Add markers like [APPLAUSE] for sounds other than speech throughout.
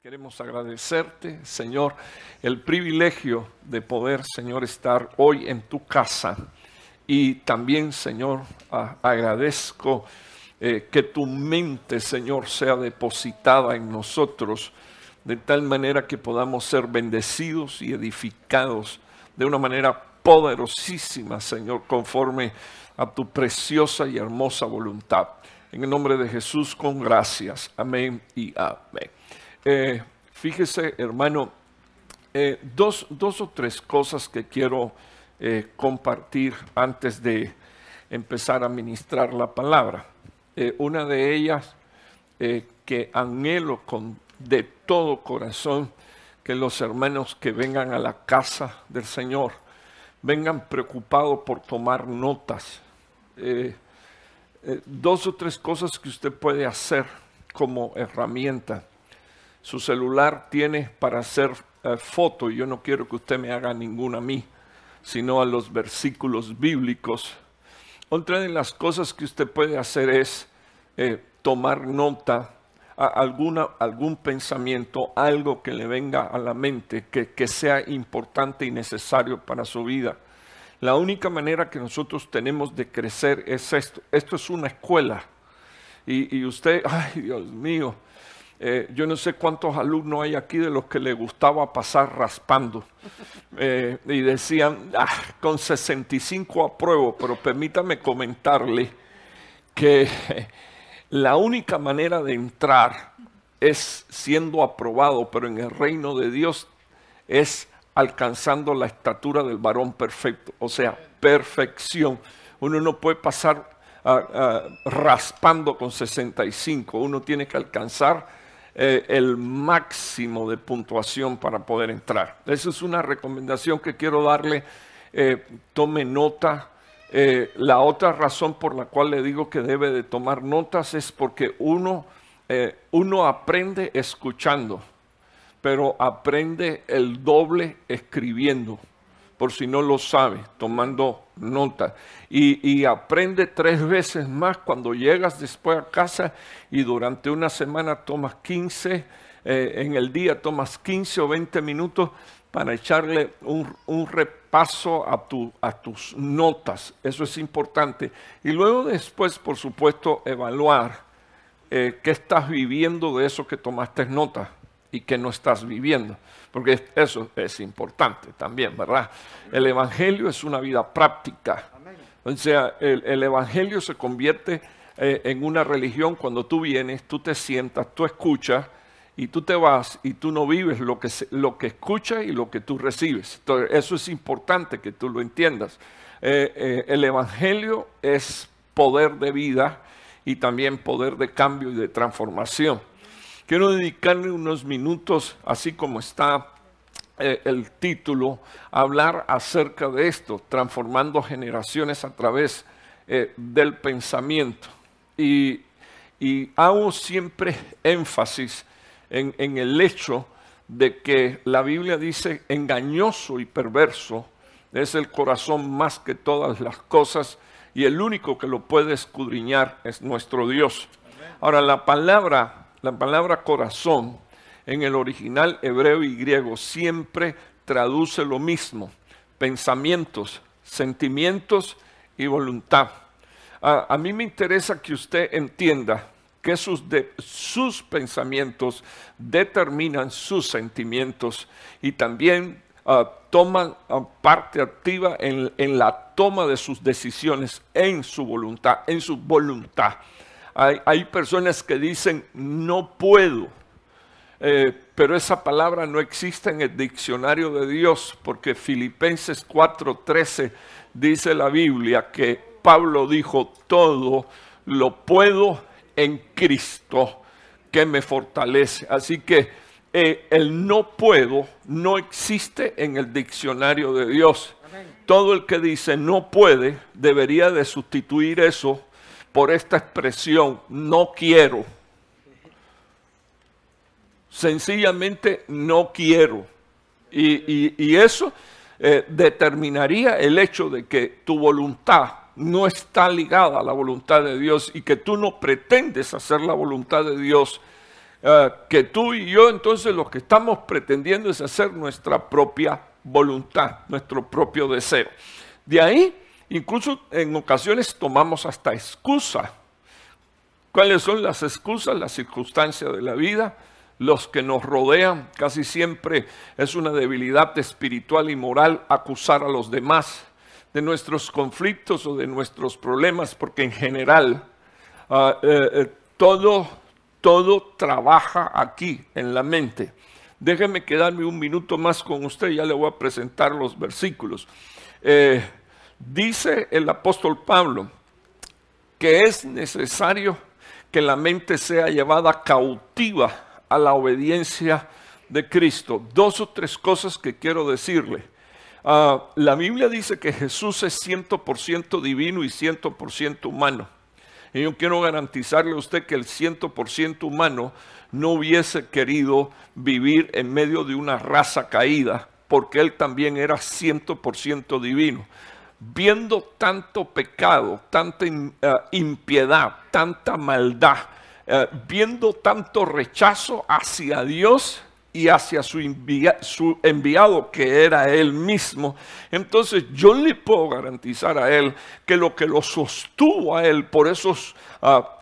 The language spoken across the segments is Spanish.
Queremos agradecerte, Señor, el privilegio de poder, Señor, estar hoy en tu casa. Y también, Señor, agradezco eh, que tu mente, Señor, sea depositada en nosotros de tal manera que podamos ser bendecidos y edificados de una manera poderosísima, Señor, conforme a tu preciosa y hermosa voluntad. En el nombre de Jesús, con gracias. Amén y amén. Eh, fíjese, hermano, eh, dos, o tres cosas que quiero eh, compartir antes de empezar a ministrar la palabra. una de ellas que anhelo con de todo corazón que los hermanos que vengan a la casa del Señor vengan preocupados por tomar notas. dos o tres cosas que usted puede hacer como herramienta su celular tiene para hacer eh, foto, yo no quiero que usted me haga ninguna a mí, sino a los versículos bíblicos. Otra de las cosas que usted puede hacer es eh, tomar nota, a alguna, algún pensamiento, algo que le venga a la mente, que, que sea importante y necesario para su vida. La única manera que nosotros tenemos de crecer es esto. Esto es una escuela. Y, y usted, [LAUGHS] ay Dios mío, eh, yo no sé cuántos alumnos hay aquí de los que le gustaba pasar raspando. [LAUGHS] Eh, y decían, ah, con 65 apruebo, pero permítame comentarle que [LAUGHS] la única manera de entrar es siendo aprobado, pero en el reino de Dios es alcanzando la estatura del varón perfecto, o sea, perfección. Uno no puede pasar ah, ah, raspando con 65, uno tiene que alcanzar eh, el máximo de puntuación para poder entrar. Esa es una recomendación que quiero darle. Eh, tome nota. Eh, la otra razón por la cual le digo que debe de tomar notas es porque uno, uno aprende escuchando, pero aprende el doble escribiendo por si no lo sabe, tomando nota. Y, aprende tres veces más cuando llegas después a casa y durante una semana tomas 15, eh, en el día tomas 15 o 20 minutos para echarle un, repaso a, tu, a tus notas. Eso es importante. Y luego después, por supuesto, evaluar eh, qué estás viviendo de eso que tomaste nota y que no estás viviendo. Porque eso es importante también, ¿verdad? El Evangelio es una vida práctica. O sea, el, Evangelio se convierte eh, en una religión cuando tú vienes, tú te sientas, tú escuchas y tú te vas y tú no vives lo que, lo que escuchas y lo que tú recibes. Entonces, eso es importante que tú lo entiendas. Eh, eh, el Evangelio es poder de vida y también poder de cambio y de transformación. Quiero dedicarle unos minutos, así como está eh, el título, a hablar acerca de esto, transformando generaciones a través eh, del pensamiento. Y, hago siempre énfasis en, en el hecho de que la Biblia dice engañoso y perverso es el corazón más que todas las cosas y el único que lo puede escudriñar es nuestro Dios. Ahora, la palabra la palabra corazón en el original hebreo y griego siempre traduce lo mismo, pensamientos, sentimientos y voluntad. A, mí me interesa que usted entienda que sus, pensamientos determinan sus sentimientos y también ah, toman ah, parte activa en la toma de sus decisiones en su voluntad, en su voluntad. Hay, personas que dicen no puedo, eh, pero esa palabra no existe en el diccionario de Dios, porque Filipenses 4:13 dice la Biblia que Pablo dijo, todo lo puedo en Cristo que me fortalece. Así que eh, el no puedo no existe en el diccionario de Dios. Todo el que dice no puede debería de sustituir eso por esta expresión, no quiero. Sencillamente no quiero. Y, eso eh, determinaría el hecho de que tu voluntad no está ligada a la voluntad de Dios y que tú no pretendes hacer la voluntad de Dios eh, que tú y yo entonces lo que estamos pretendiendo es hacer nuestra propia voluntad, nuestro propio deseo. De ahí, incluso en ocasiones tomamos hasta excusa. ¿Cuáles son las excusas? Las circunstancias de la vida, los que nos rodean. Casi siempre es una debilidad espiritual y moral acusar a los demás de nuestros conflictos o de nuestros problemas, porque en general ah, eh, eh, todo todo trabaja aquí, en la mente. Déjeme quedarme un minuto más con usted, ya le voy a presentar los versículos. Eh, dice el apóstol Pablo que es necesario que la mente sea llevada cautiva a la obediencia de Cristo. Dos o tres cosas que quiero decirle. Ah, la Biblia dice que Jesús es 100% divino y 100% humano. Y yo quiero garantizarle a usted que el 100% humano no hubiese querido vivir en medio de una raza caída, porque él también era 100% divino. Viendo tanto pecado, tanta eh, impiedad, tanta maldad, eh, viendo tanto rechazo hacia Dios, y hacia su, enviado que era él mismo. Entonces yo le puedo garantizar a él que lo que lo sostuvo a él por esos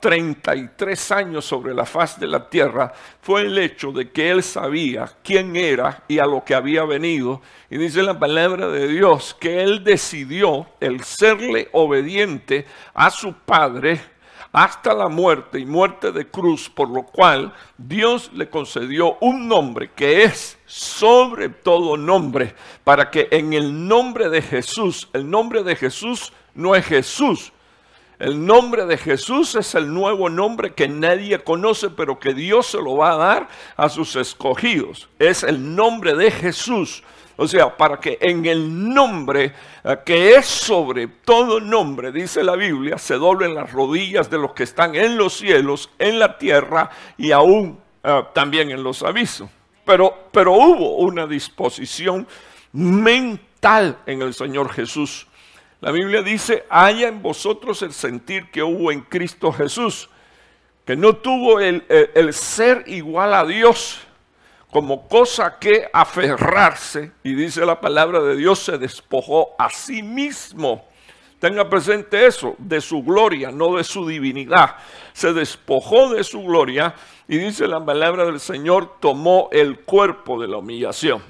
33 ah, años sobre la faz de la tierra fue el hecho de que él sabía quién era y a lo que había venido. Y dice la palabra de Dios que él decidió el serle obediente a su padre hasta la muerte y muerte de cruz, por lo cual Dios le concedió un nombre que es sobre todo nombre, para que en el nombre de Jesús, el nombre de Jesús no es Jesús, el nombre de Jesús es el nuevo nombre que nadie conoce, pero que Dios se lo va a dar a sus escogidos. Es el nombre de Jesús. O sea, para que en el nombre eh, que es sobre todo nombre, dice la Biblia, se doblen las rodillas de los que están en los cielos, en la tierra y aún eh, también en los avisos. Pero, pero hubo una disposición mental en el Señor Jesús. La Biblia dice, haya en vosotros el sentir que hubo en Cristo Jesús, que no tuvo el, el ser igual a Dios, como cosa que aferrarse, y dice la palabra de Dios, se despojó a sí mismo. Tenga presente eso, de su gloria, no de su divinidad. Se despojó de su gloria y dice la palabra del Señor, tomó el cuerpo de la humillación.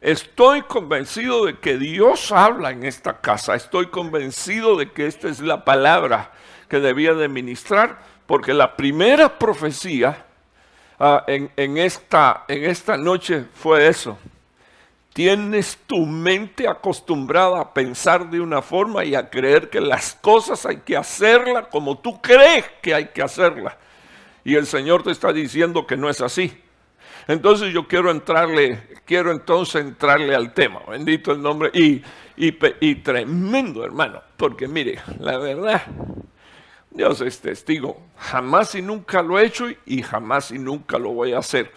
Estoy convencido de que Dios habla en esta casa. Estoy convencido de que esta es la palabra que debía de ministrar, porque la primera profecía Ah, en, esta, en esta noche fue eso. Tienes tu mente acostumbrada a pensar de una forma y a creer que las cosas hay que hacerlas como tú crees que hay que hacerlas. Y el Señor te está diciendo que no es así. Entonces yo quiero entrarle, quiero entonces entrarle al tema. Bendito el nombre. Y, y, y tremendo, hermano. Porque mire, la verdad, Dios es testigo. Jamás y nunca lo he hecho y jamás y nunca lo voy a hacer.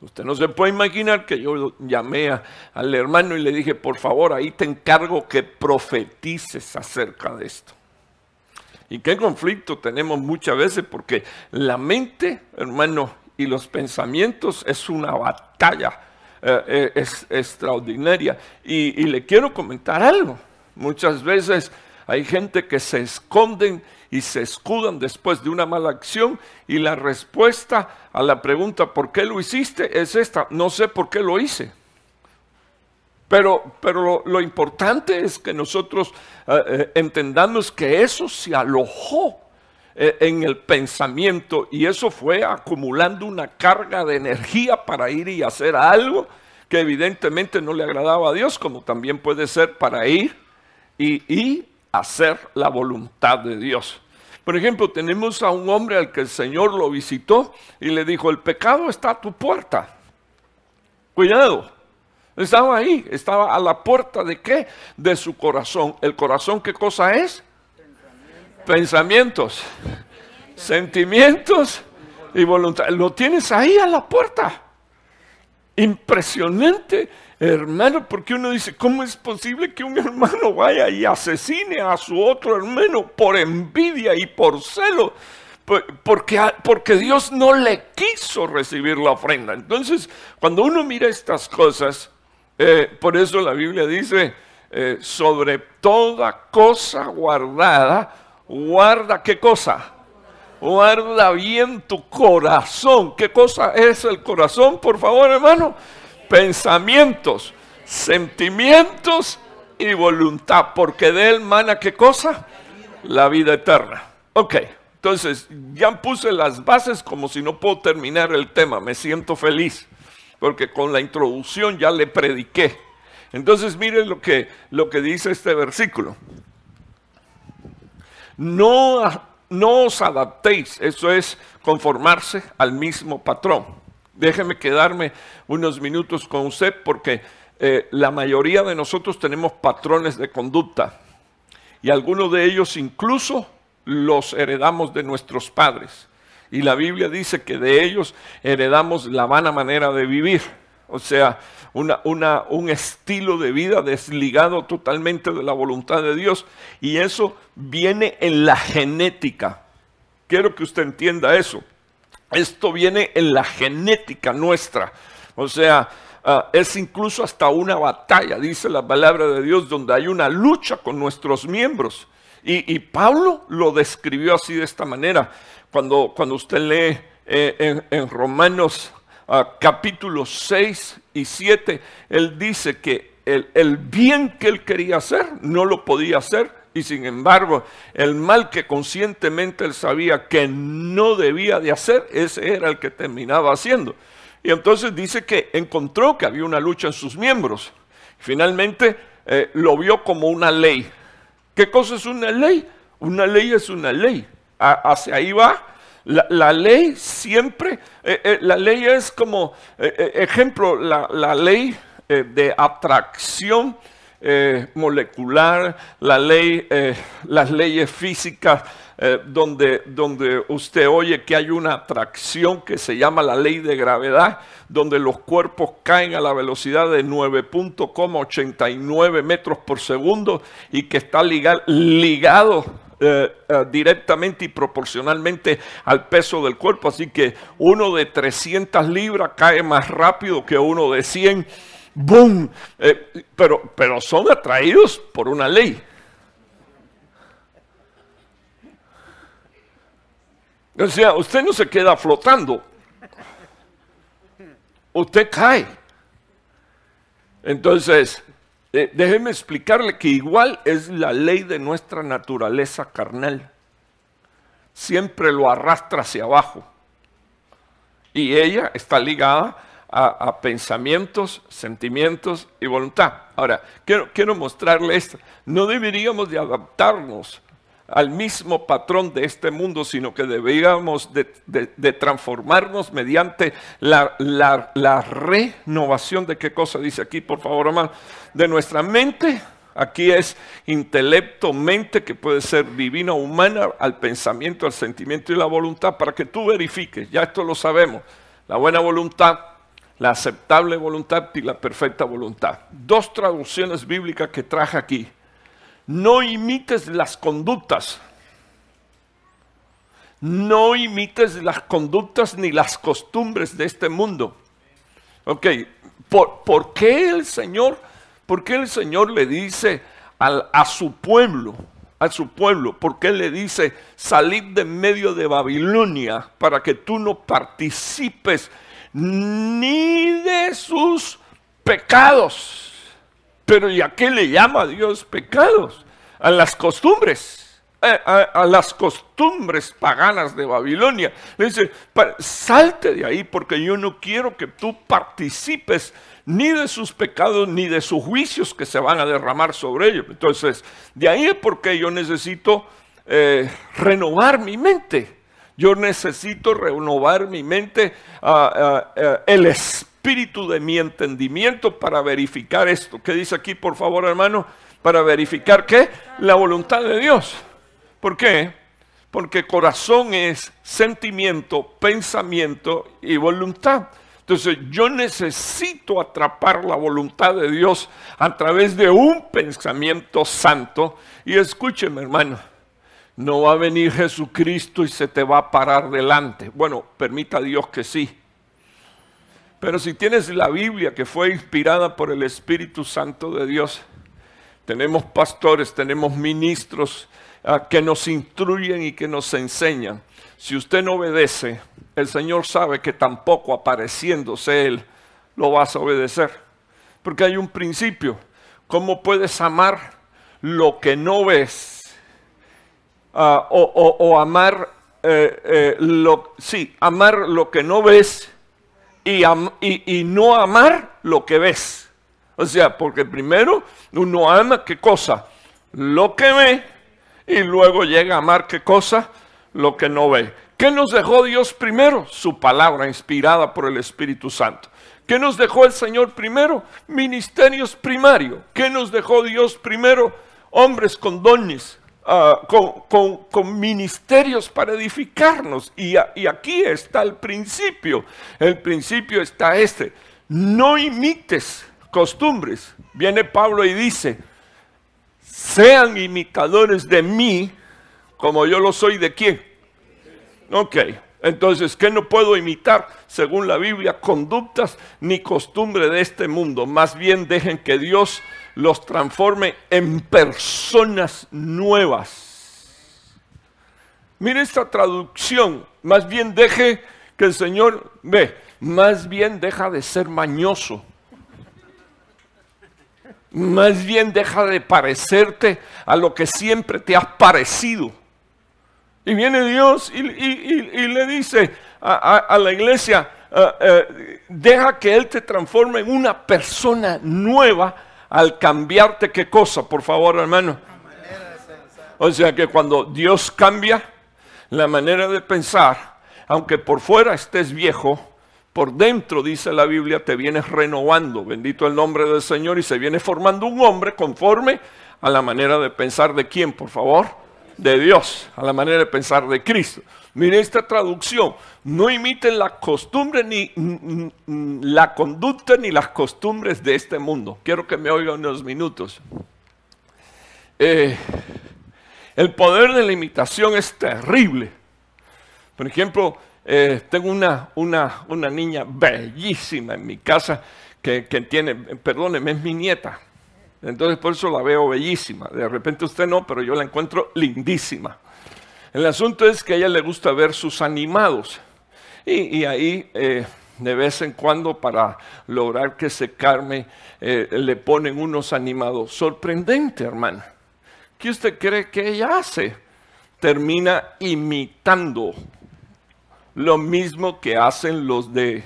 Usted no se puede imaginar que yo llamé al hermano y le dije, por favor, ahí te encargo que profetices acerca de esto. Y qué conflicto tenemos muchas veces porque la mente, hermano, y los pensamientos es una batalla eh, eh, es extraordinaria. y le quiero comentar algo. Muchas veces hay gente que se esconden y se escudan después de una mala acción y la respuesta a la pregunta ¿por qué lo hiciste? es esta, no sé por qué lo hice. Pero, pero lo, importante es que nosotros eh, eh, entendamos que eso se alojó eh, en el pensamiento y eso fue acumulando una carga de energía para ir y hacer algo que evidentemente no le agradaba a Dios, como también puede ser para ir y, y hacer la voluntad de Dios. Por ejemplo, tenemos a un hombre al que el Señor lo visitó y le dijo, el pecado está a tu puerta. Cuidado. Estaba ahí, estaba a la puerta de qué? De su corazón. ¿El corazón qué cosa es? Pensamientos, sentimientos y voluntad. Lo tienes ahí a la puerta. Impresionante hermano, porque uno dice, ¿cómo es posible que un hermano vaya y asesine a su otro hermano por envidia y por celo? porque, porque Dios no le quiso recibir la ofrenda. Entonces, cuando uno mira estas cosas, eh, por eso la Biblia dice, eh, sobre toda cosa guardada, guarda qué cosa? Guarda bien tu corazón. ¿Qué cosa es el corazón, por favor, hermano? Pensamientos, sentimientos y voluntad, porque de él mana qué cosa? La vida eterna. Ok, entonces ya puse las bases como si no puedo terminar el tema, me siento feliz, porque con la introducción ya le prediqué. Entonces miren lo que, lo que dice este versículo. No, no os adaptéis, eso es conformarse al mismo patrón. Déjeme quedarme unos minutos con usted porque eh, la mayoría de nosotros tenemos patrones de conducta y algunos de ellos incluso los heredamos de nuestros padres. Y la Biblia dice que de ellos heredamos la vana manera de vivir, o sea, un estilo de vida desligado totalmente de la voluntad de Dios. Y eso viene en la genética. Quiero que usted entienda eso. Esto viene en la genética nuestra. O sea, Ah, es incluso hasta una batalla, dice la palabra de Dios, donde hay una lucha con nuestros miembros. Y, Pablo lo describió así de esta manera. Cuando, cuando usted lee eh, en, Romanos ah, capítulo 6 y 7, él dice que el, el bien que él quería hacer no lo podía hacer y sin embargo el mal que conscientemente él sabía que no debía de hacer, ese era el que terminaba haciendo. Y entonces dice que encontró que había una lucha en sus miembros. Finalmente eh, lo vio como una ley. ¿Qué cosa es una ley? Una ley es una ley. hacia ahí va. La, ley siempre, eh, eh, la ley es como, ejemplo, la, la ley de atracción molecular, la ley, las leyes físicas eh, donde, donde usted oye que hay una atracción que se llama la ley de gravedad, donde los cuerpos caen a la velocidad de 9.89 metros por segundo y que está ligado eh, eh, directamente y proporcionalmente al peso del cuerpo. Así que uno de 300 libras cae más rápido que uno de 100. ¡Boom! pero, pero son atraídos por una ley. O sea, usted no se queda flotando. Usted cae. Entonces, eh, déjeme explicarle que igual es la ley de nuestra naturaleza carnal. Siempre lo arrastra hacia abajo. Y ella está ligada a, pensamientos, sentimientos y voluntad. Ahora, quiero, quiero mostrarle esto. No deberíamos de adaptarnos al mismo patrón de este mundo, sino que deberíamos de, transformarnos mediante la, renovación de qué cosa dice aquí, por favor, hermano, de nuestra mente. Aquí es intelecto, mente, que puede ser divina humana, al pensamiento, al sentimiento y la voluntad, para que tú verifiques, ya esto lo sabemos, la buena voluntad, la aceptable voluntad y la perfecta voluntad. Dos traducciones bíblicas que traje aquí no imites las conductas. No imites las conductas ni las costumbres de este mundo. Ok, ¿por, qué el Señor, por qué el Señor le dice a su pueblo, a su pueblo, por qué le dice salid de medio de Babilonia para que tú no participes ni de sus pecados? Pero ¿y a qué le llama Dios pecados? A las costumbres, eh, a, las costumbres paganas de Babilonia. Le dice, salte de ahí porque yo no quiero que tú participes ni de sus pecados ni de sus juicios que se van a derramar sobre ellos. Entonces, de ahí es porque yo necesito eh, renovar mi mente. Yo necesito renovar mi mente, ah, ah, el espíritu espíritu de mi entendimiento para verificar esto. ¿Qué dice aquí, por favor, hermano? Para verificar qué? La voluntad de Dios. ¿Por qué? Porque corazón es sentimiento, pensamiento y voluntad. Entonces yo necesito atrapar la voluntad de Dios a través de un pensamiento santo. Y escúcheme, hermano, No va a venir Jesucristo y se te va a parar delante. Bueno, permita Dios que sí. Pero si tienes la Biblia que fue inspirada por el Espíritu Santo de Dios, tenemos pastores, tenemos ministros ah, que nos instruyen y que nos enseñan. Si usted no obedece, el Señor sabe que tampoco apareciéndose Él lo vas a obedecer. Porque hay un principio. ¿Cómo puedes amar lo que no ves? Ah, o, amar, eh, eh, lo, sí, amar lo que no ves y, y no amar lo que ves. O sea, porque primero uno ama qué cosa? Lo que ve y luego llega a amar qué cosa? Lo que no ve. ¿Qué nos dejó Dios primero? Su palabra inspirada por el Espíritu Santo. ¿Qué nos dejó el Señor primero? Ministerios primarios. ¿Qué nos dejó Dios primero? Hombres con dones, ah, con, ministerios para edificarnos. Y, y aquí está el principio. El principio está este. No imites costumbres. Viene Pablo y dice, sean imitadores de mí como yo lo soy de quién. Ok, entonces, ¿qué no puedo imitar? Según la Biblia, conductas ni costumbre de este mundo. Más bien dejen que Dios los transforme en personas nuevas. Mire esta traducción. Más bien deje que el Señor, ve, más bien deja de ser mañoso más bien deja de parecerte a lo que siempre te has parecido. Y viene Dios y, le dice a, la iglesia, ah, eh, deja que Él te transforme en una persona nueva al cambiarte qué cosa, por favor hermano. O sea que cuando Dios cambia la manera de pensar, aunque por fuera estés viejo, por dentro, dice la Biblia, te vienes renovando, bendito el nombre del Señor, y se viene formando un hombre conforme a la manera de pensar de quién, por favor, de Dios, a la manera de pensar de Cristo. Mire esta traducción, no imiten la costumbre ni la conducta ni las costumbres de este mundo. Quiero que me oigan unos minutos. Eh, el poder de la imitación es terrible. Por ejemplo, eh, tengo una, una, una, niña bellísima en mi casa que, que tiene, perdóneme, es mi nieta. Entonces por eso la veo bellísima. De repente usted no, pero yo la encuentro lindísima. El asunto es que a ella le gusta ver sus animados. Y, ahí eh, de vez en cuando para lograr que se calme eh, le ponen unos animados. Sorprendente, hermana. ¿Qué usted cree que ella hace? Termina imitando lo mismo que hacen los de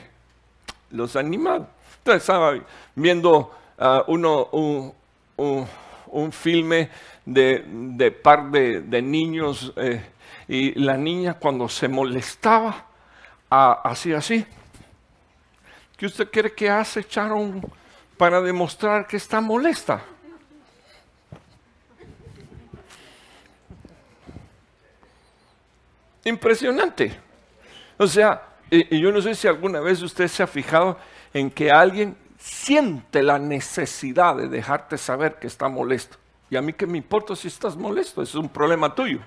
los animales. Entonces estaba viendo uh, uno, un, un, filme de, de par de, de niños eh, y la niña cuando se molestaba hacía así. ¿Qué usted cree que hace Charon para demostrar que está molesta? Impresionante. O sea, y, yo no sé si alguna vez usted se ha fijado en que alguien siente la necesidad de dejarte saber que está molesto. Y a mí que me importa si estás molesto, es un problema tuyo.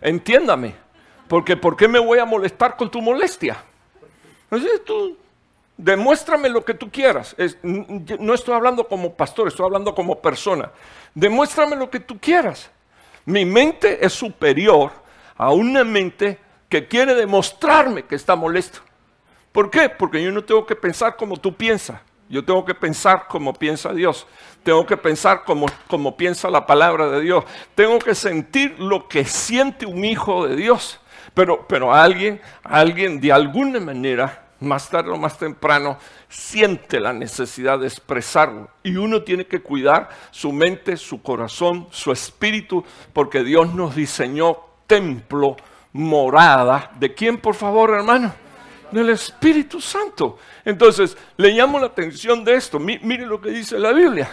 Entiéndame, porque ¿por qué me voy a molestar con tu molestia? Demuéstrame lo que tú quieras. no estoy hablando como pastor, estoy hablando como persona. Demuéstrame lo que tú quieras. Mi mente es superior a una mente que quiere demostrarme que está molesto. ¿Por qué? Porque yo no tengo que pensar como tú piensas. Yo tengo que pensar como piensa Dios. Tengo que pensar como, como piensa la palabra de Dios. Tengo que sentir lo que siente un hijo de Dios. Pero, pero alguien, alguien de alguna manera, más tarde o más temprano, siente la necesidad de expresarlo. Y uno tiene que cuidar su mente, su corazón, su espíritu, porque Dios nos diseñó templo, morada. ¿De quién, por favor, hermano? Del Espíritu Santo. Entonces, le llamo la atención de esto. mire lo que dice la Biblia.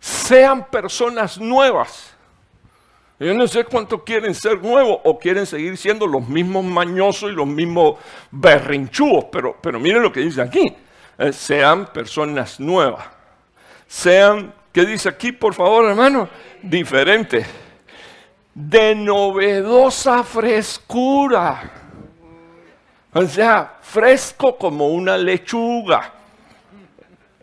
Sean personas nuevas. Yo no sé cuánto quieren ser nuevos o quieren seguir siendo los mismos mañosos y los mismos berrinchudos, pero, pero miren lo que dice aquí. Eh, sean personas nuevas. Sean ¿Qué dice aquí, por favor, hermano? Diferente. De novedosa frescura. O sea, fresco como una lechuga.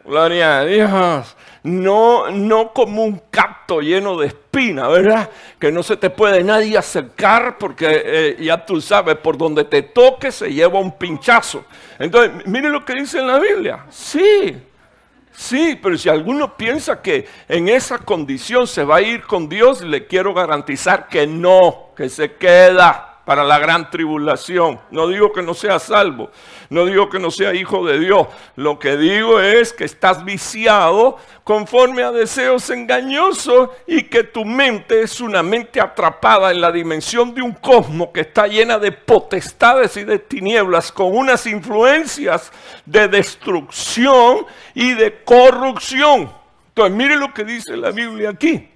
Gloria a Dios. No, no como un cacto lleno de espina, ¿verdad? Que no se te puede nadie acercar porque eh, ya tú sabes, por donde te toque se lleva un pinchazo. Entonces, mire lo que dice en la Biblia. Sí, sí, pero si alguno piensa que en esa condición se va a ir con Dios, le quiero garantizar que no, que se queda para la gran tribulación. No digo que no sea salvo, no digo que no sea hijo de Dios. Lo que digo es que estás viciado conforme a deseos engañosos y que tu mente es una mente atrapada en la dimensión de un cosmos que está llena de potestades y de tinieblas con unas influencias de destrucción y de corrupción. Entonces, mire lo que dice la Biblia aquí.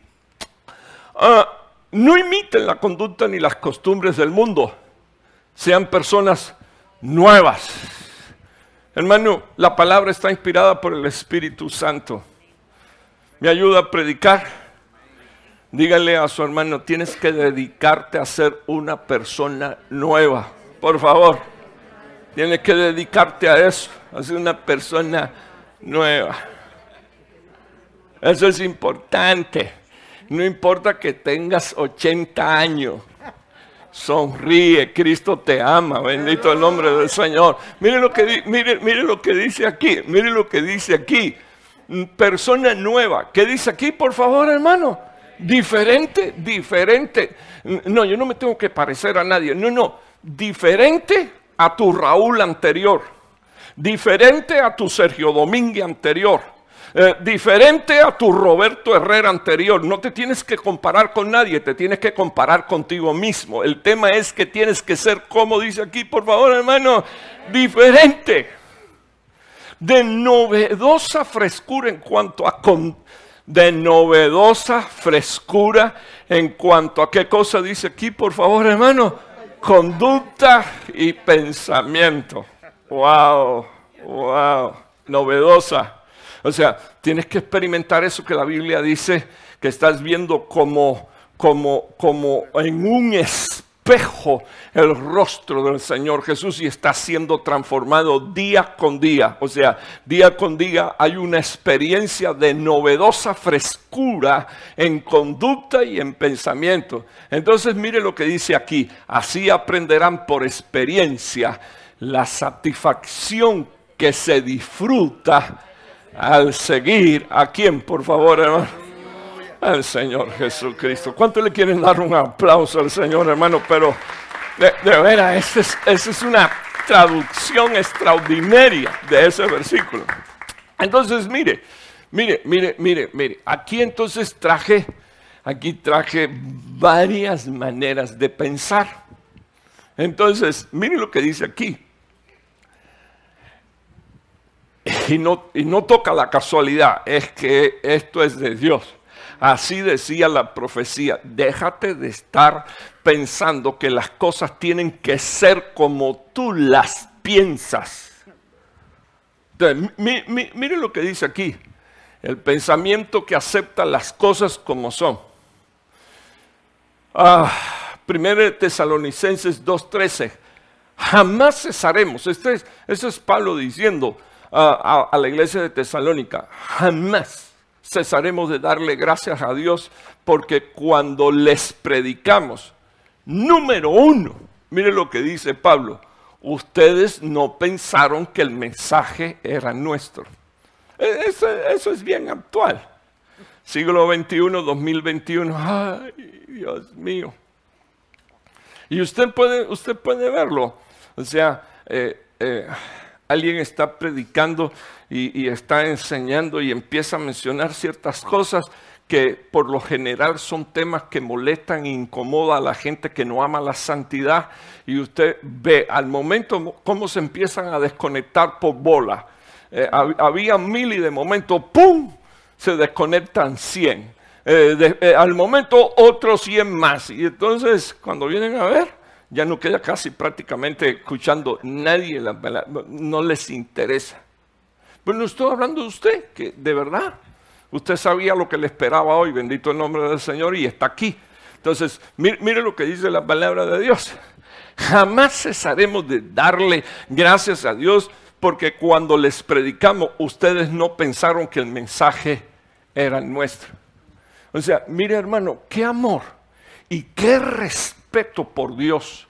Ah, no imiten la conducta ni las costumbres del mundo. Sean personas nuevas. Hermano, la palabra está inspirada por el Espíritu Santo. ¿Me ayuda a predicar? Dígale a su hermano, tienes que dedicarte a ser una persona nueva. Por favor, tienes que dedicarte a eso, a ser una persona nueva. Eso es importante. No importa que tengas 80 años. Sonríe, Cristo te ama, bendito el nombre del Señor. Mire lo que, mire, mire lo que dice aquí, mire lo que dice aquí. Persona nueva. ¿Qué dice aquí, por favor, hermano? Diferente, diferente. No, yo no me tengo que parecer a nadie. No, no. Diferente a tu Raúl anterior. Diferente a tu Sergio Domínguez anterior eh, diferente a tu Roberto Herrera anterior. No te tienes que comparar con nadie, te tienes que comparar contigo mismo. El tema es que tienes que ser, como dice aquí, por favor, hermano, diferente. De novedosa frescura en cuanto a... de novedosa frescura en cuanto a qué cosa dice aquí, por favor, hermano. Conducta y pensamiento. Wow, wow, novedosa. O sea, tienes que experimentar eso que la Biblia dice que estás viendo como, como, como en un espejo el rostro del Señor Jesús y está siendo transformado día con día. O sea, día con día hay una experiencia de novedosa frescura en conducta y en pensamiento. Entonces mire lo que dice aquí, así aprenderán por experiencia la satisfacción que se disfruta al seguir a quién, por favor, hermano. Al Señor Jesucristo. ¿Cuánto le quieren dar un aplauso al Señor, hermano? Pero de, veras, esa es, una traducción extraordinaria de ese versículo. Entonces, mire, mire, mire, mire, mire. Aquí entonces traje, aquí traje varias maneras de pensar. Entonces, mire lo que dice aquí. Y no, y no toca la casualidad, es que esto es de Dios. Así decía la profecía, déjate de estar pensando que las cosas tienen que ser como tú las piensas. mire lo que dice aquí, el pensamiento que acepta las cosas como son. Ah, 1 Tesalonicenses 2.13, jamás cesaremos, este es, es Pablo diciendo, a, la iglesia de Tesalónica, jamás cesaremos de darle gracias a Dios porque cuando les predicamos, número uno, mire lo que dice Pablo, ustedes no pensaron que el mensaje era nuestro. E, eso, eso, es bien actual. Siglo XXI, 2021, ay Dios mío. Y usted puede, usted puede verlo. O sea, eh, eh, alguien está predicando y, está enseñando y empieza a mencionar ciertas cosas que por lo general son temas que molestan e incomodan a la gente que no ama la santidad y usted ve al momento cómo se empiezan a desconectar por bola. Eh, había mil y de momento, ¡pum!, se desconectan cien. Eh, eh, al momento otros cien más. Y entonces cuando vienen a ver, ya no queda casi prácticamente escuchando nadie, no les interesa. Pero no estoy hablando de usted, que de verdad, Usted sabía lo que le esperaba hoy, bendito el nombre del Señor, y está aquí. Entonces, mire, lo que dice la palabra de Dios. Jamás cesaremos de darle gracias a Dios porque cuando les predicamos, ustedes no pensaron que el mensaje era nuestro. O sea, mire hermano, qué amor y qué respeto por Dios,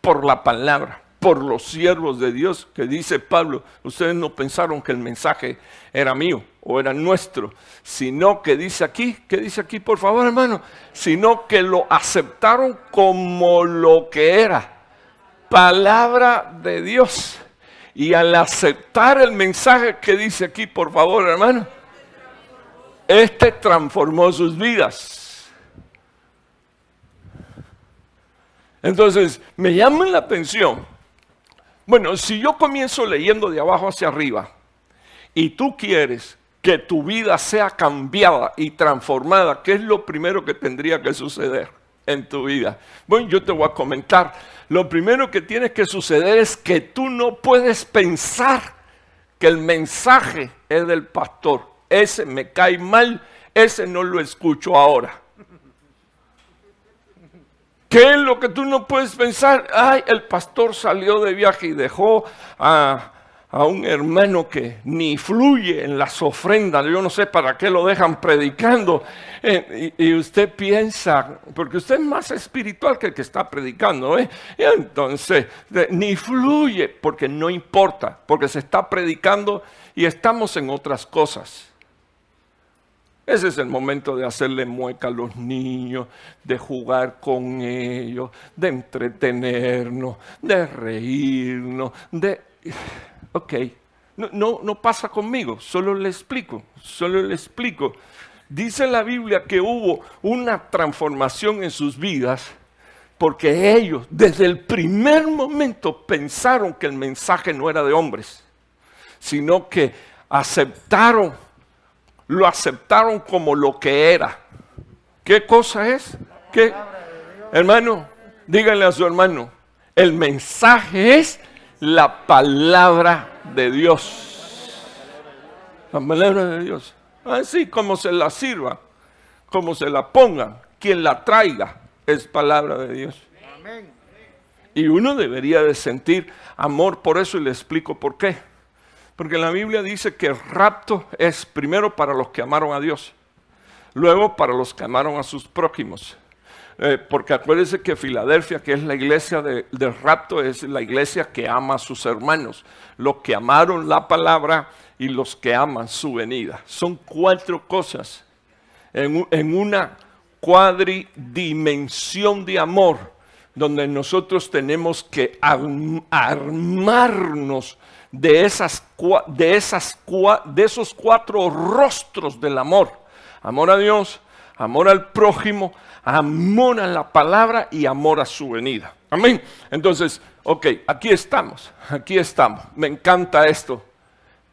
por la palabra por los siervos de Dios, que dice Pablo, ustedes no pensaron que el mensaje era mío o era nuestro, sino que dice aquí, ¿qué dice aquí por favor hermano? Sino que lo aceptaron como lo que era, palabra de Dios. Y al aceptar el mensaje que dice aquí, por favor hermano, este transformó sus vidas. Entonces, me llama la atención bueno, si yo comienzo leyendo de abajo hacia arriba y tú quieres que tu vida sea cambiada y transformada, ¿qué es lo primero que tendría que suceder en tu vida? Bueno, yo te voy a comentar. Lo primero que tiene que suceder es que tú no puedes pensar que el mensaje es del pastor. Ese me cae mal, ese no lo escucho ahora. ¿Qué es lo que tú no puedes pensar? Ay, el pastor salió de viaje y dejó a, un hermano que ni fluye en las ofrendas. Yo no sé para qué lo dejan predicando. Eh, y, usted piensa, porque usted es más espiritual que el que está predicando. ¿eh? Entonces, ni fluye, porque no importa, porque se está predicando y estamos en otras cosas. Ese es el momento de hacerle mueca a los niños, de jugar con ellos, de entretenernos, de reírnos, de... Ok, no, no, pasa conmigo, solo le explico, solo le explico. Dice la Biblia que hubo una transformación en sus vidas porque ellos desde el primer momento pensaron que el mensaje no era de hombres, sino que aceptaron lo aceptaron como lo que era. ¿Qué cosa es? ¿Qué? Hermano, díganle a su hermano, el mensaje es la palabra de Dios. La palabra de Dios. Así como se la sirva, como se la pongan, quien la traiga, es palabra de Dios. Y uno debería de sentir amor por eso y le explico por qué. Porque la Biblia dice que el rapto es primero para los que amaron a Dios, luego para los que amaron a sus prójimos. Eh, porque acuérdense que Filadelfia, que es la iglesia del rapto, es la iglesia que ama a sus hermanos, los que amaron la palabra y los que aman su venida. Son cuatro cosas en, en una cuadridimensión de amor donde nosotros tenemos que armarnos de, esas, de, esas, de esos cuatro rostros del amor. Amor a Dios, amor al prójimo, amor a la palabra y amor a su venida. Amén. Entonces, ok, aquí estamos, aquí estamos. Me encanta esto.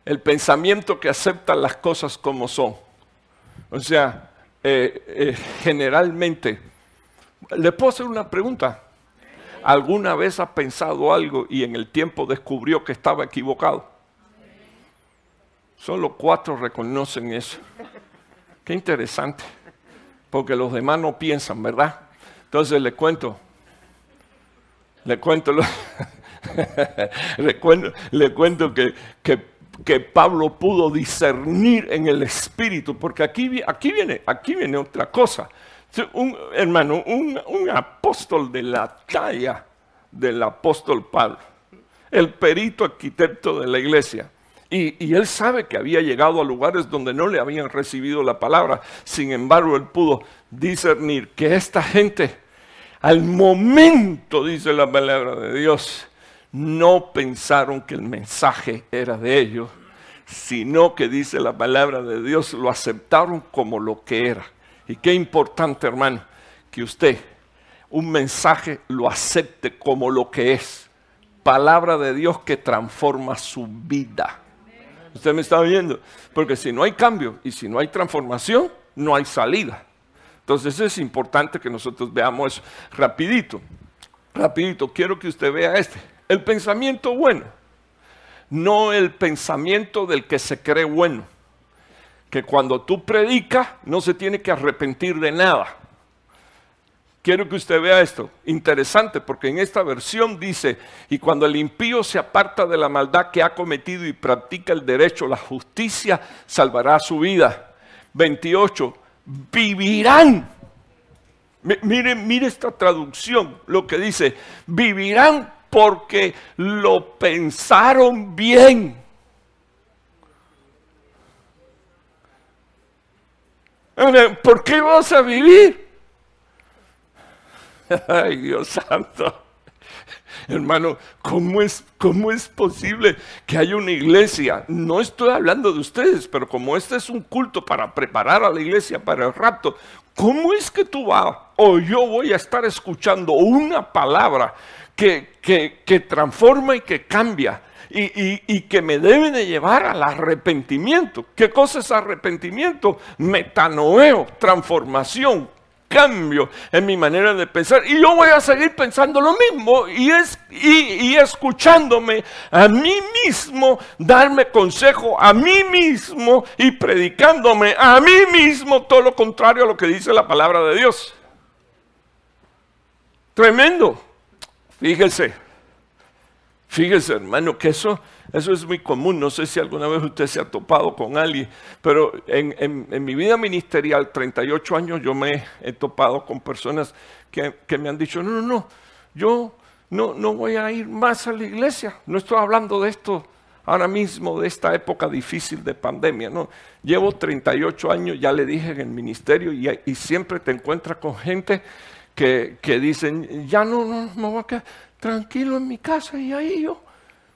El pensamiento que acepta las cosas como son. O sea, eh, eh, generalmente, ¿le puedo hacer una pregunta? ¿Alguna vez ha pensado algo y en el tiempo descubrió que estaba equivocado? Solo cuatro reconocen eso. Qué interesante. Porque los demás no piensan, ¿verdad? Entonces le cuento. Le cuento, [LAUGHS] le cuento, le cuento que, que, Pablo pudo discernir en el espíritu, porque aquí, aquí, viene, aquí viene otra cosa un hermano, un, apóstol de la talla del apóstol Pablo, el perito arquitecto de la iglesia. Y, y, él sabe que había llegado a lugares donde no le habían recibido la palabra. Sin embargo, él pudo discernir que esta gente, al momento, dice la palabra de Dios, no pensaron que el mensaje era de ellos, sino que dice la palabra de Dios, lo aceptaron como lo que era. Y qué importante, hermano, que usted un mensaje lo acepte como lo que es. Palabra de Dios que transforma su vida. Usted me está viendo. Porque si no hay cambio y si no hay transformación, no hay salida. Entonces es importante que nosotros veamos eso. Rapidito, rapidito, quiero que usted vea este. El pensamiento bueno, no el pensamiento del que se cree bueno que cuando tú predicas no se tiene que arrepentir de nada. Quiero que usted vea esto, interesante, porque en esta versión dice, y cuando el impío se aparta de la maldad que ha cometido y practica el derecho, la justicia, salvará su vida. 28, vivirán. Mire, mire esta traducción, lo que dice, vivirán porque lo pensaron bien. ¿Por qué vas a vivir? Ay, Dios santo. Hermano, ¿cómo es, ¿cómo es posible que haya una iglesia? No estoy hablando de ustedes, pero como este es un culto para preparar a la iglesia para el rapto, ¿cómo es que tú vas o yo voy a estar escuchando una palabra que, que, transforma y que cambia y, que me debe de llevar al arrepentimiento. ¿Qué cosa es arrepentimiento? Metanoeo, transformación, cambio en mi manera de pensar. Y yo voy a seguir pensando lo mismo y, y, y, escuchándome a mí mismo, darme consejo a mí mismo y predicándome a mí mismo todo lo contrario a lo que dice la palabra de Dios. Tremendo. Fíjese, fíjese hermano, que eso, eso es muy común. No sé si alguna vez usted se ha topado con alguien, pero en, mi vida ministerial, 38 años, yo me he topado con personas que, me han dicho, no, no, no, yo no, no voy a ir más a la iglesia. No estoy hablando de esto ahora mismo, de esta época difícil de pandemia. No, llevo 38 años, ya le dije en el ministerio, y, y siempre te encuentras con gente que, dicen, ya no, no, quedar tranquilo en mi casa y ahí yo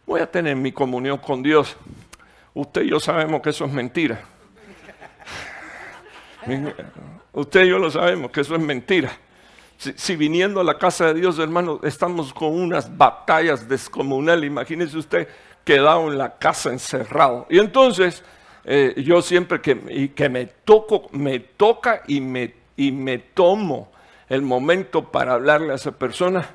voy a tener mi comunión con Dios. Usted y yo sabemos que eso es mentira. Usted y yo lo sabemos que eso es mentira. Si, viniendo a la casa de Dios, hermano, estamos con unas batallas descomunales, imagínese usted quedado en la casa encerrado. Y entonces, eh, yo siempre que, y que me toco, me toca y me, y me tomo el momento para hablarle a esa persona,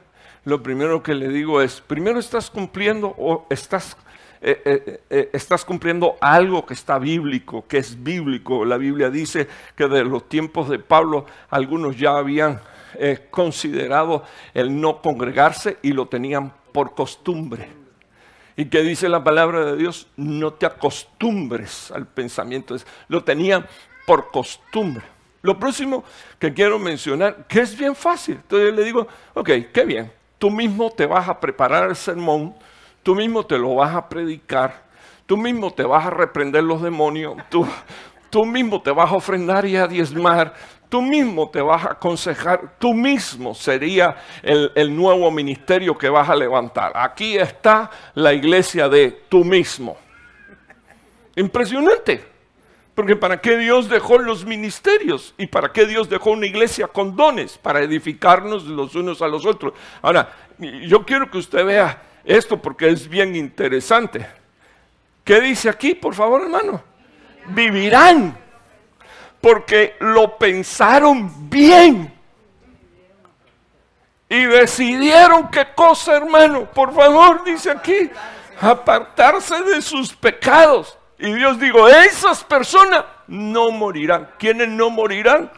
lo primero que le digo es, primero estás cumpliendo o estás, eh, eh, eh, estás cumpliendo algo que está bíblico, que es bíblico. La Biblia dice que de los tiempos de Pablo algunos ya habían considerado el no congregarse y lo tenían por costumbre. Y que dice la palabra de Dios, no te acostumbres al pensamiento, lo tenían por costumbre. Lo próximo que quiero mencionar, que es bien fácil. Entonces le digo, ok, qué bien. Tú mismo te vas a preparar el sermón, tú mismo te lo vas a predicar, tú mismo te vas a reprender los demonios, tú, tú mismo te vas a ofrendar y a diezmar, tú mismo te vas a aconsejar, tú mismo sería el, el, nuevo ministerio que vas a levantar. Aquí está la iglesia de tú mismo. Impresionante. Porque ¿para qué Dios dejó los ministerios? ¿Y para qué Dios dejó una iglesia con dones? Para edificarnos los unos a los otros. Ahora, yo quiero que usted vea esto porque es bien interesante. ¿Qué dice aquí, por favor, hermano? Vivirán. Porque lo pensaron bien. Y decidieron qué cosa, hermano. Por favor, dice aquí. Apartarse de sus pecados y Dios dijo, esas personas no morirán. ¿Quiénes no morirán?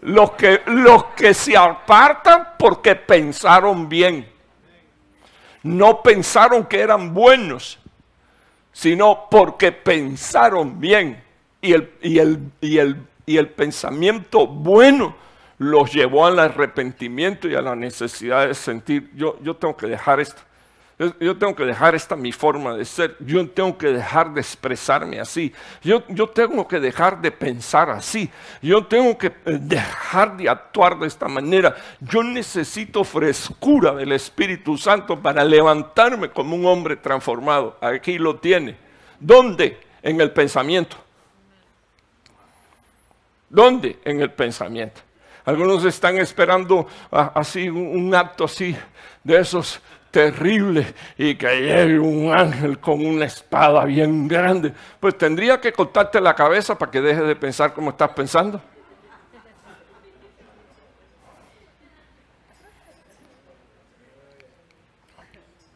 Los que, los que se apartan porque pensaron bien. No pensaron que eran buenos, sino porque pensaron bien. Y el, y el, y el, y el pensamiento bueno los llevó al arrepentimiento y a la necesidad de sentir, yo, yo tengo que dejar esto. Yo tengo que dejar esta mi forma de ser. Yo tengo que dejar de expresarme así. Yo, yo tengo que dejar de pensar así. Yo tengo que eh, dejar de actuar de esta manera. Yo necesito frescura del Espíritu Santo para levantarme como un hombre transformado. Aquí lo tiene. ¿Dónde? En el pensamiento. ¿Dónde? En el pensamiento. Algunos están esperando ah, así un acto así de esos terrible y que llegue un ángel con una espada bien grande, pues tendría que cortarte la cabeza para que dejes de pensar como estás pensando.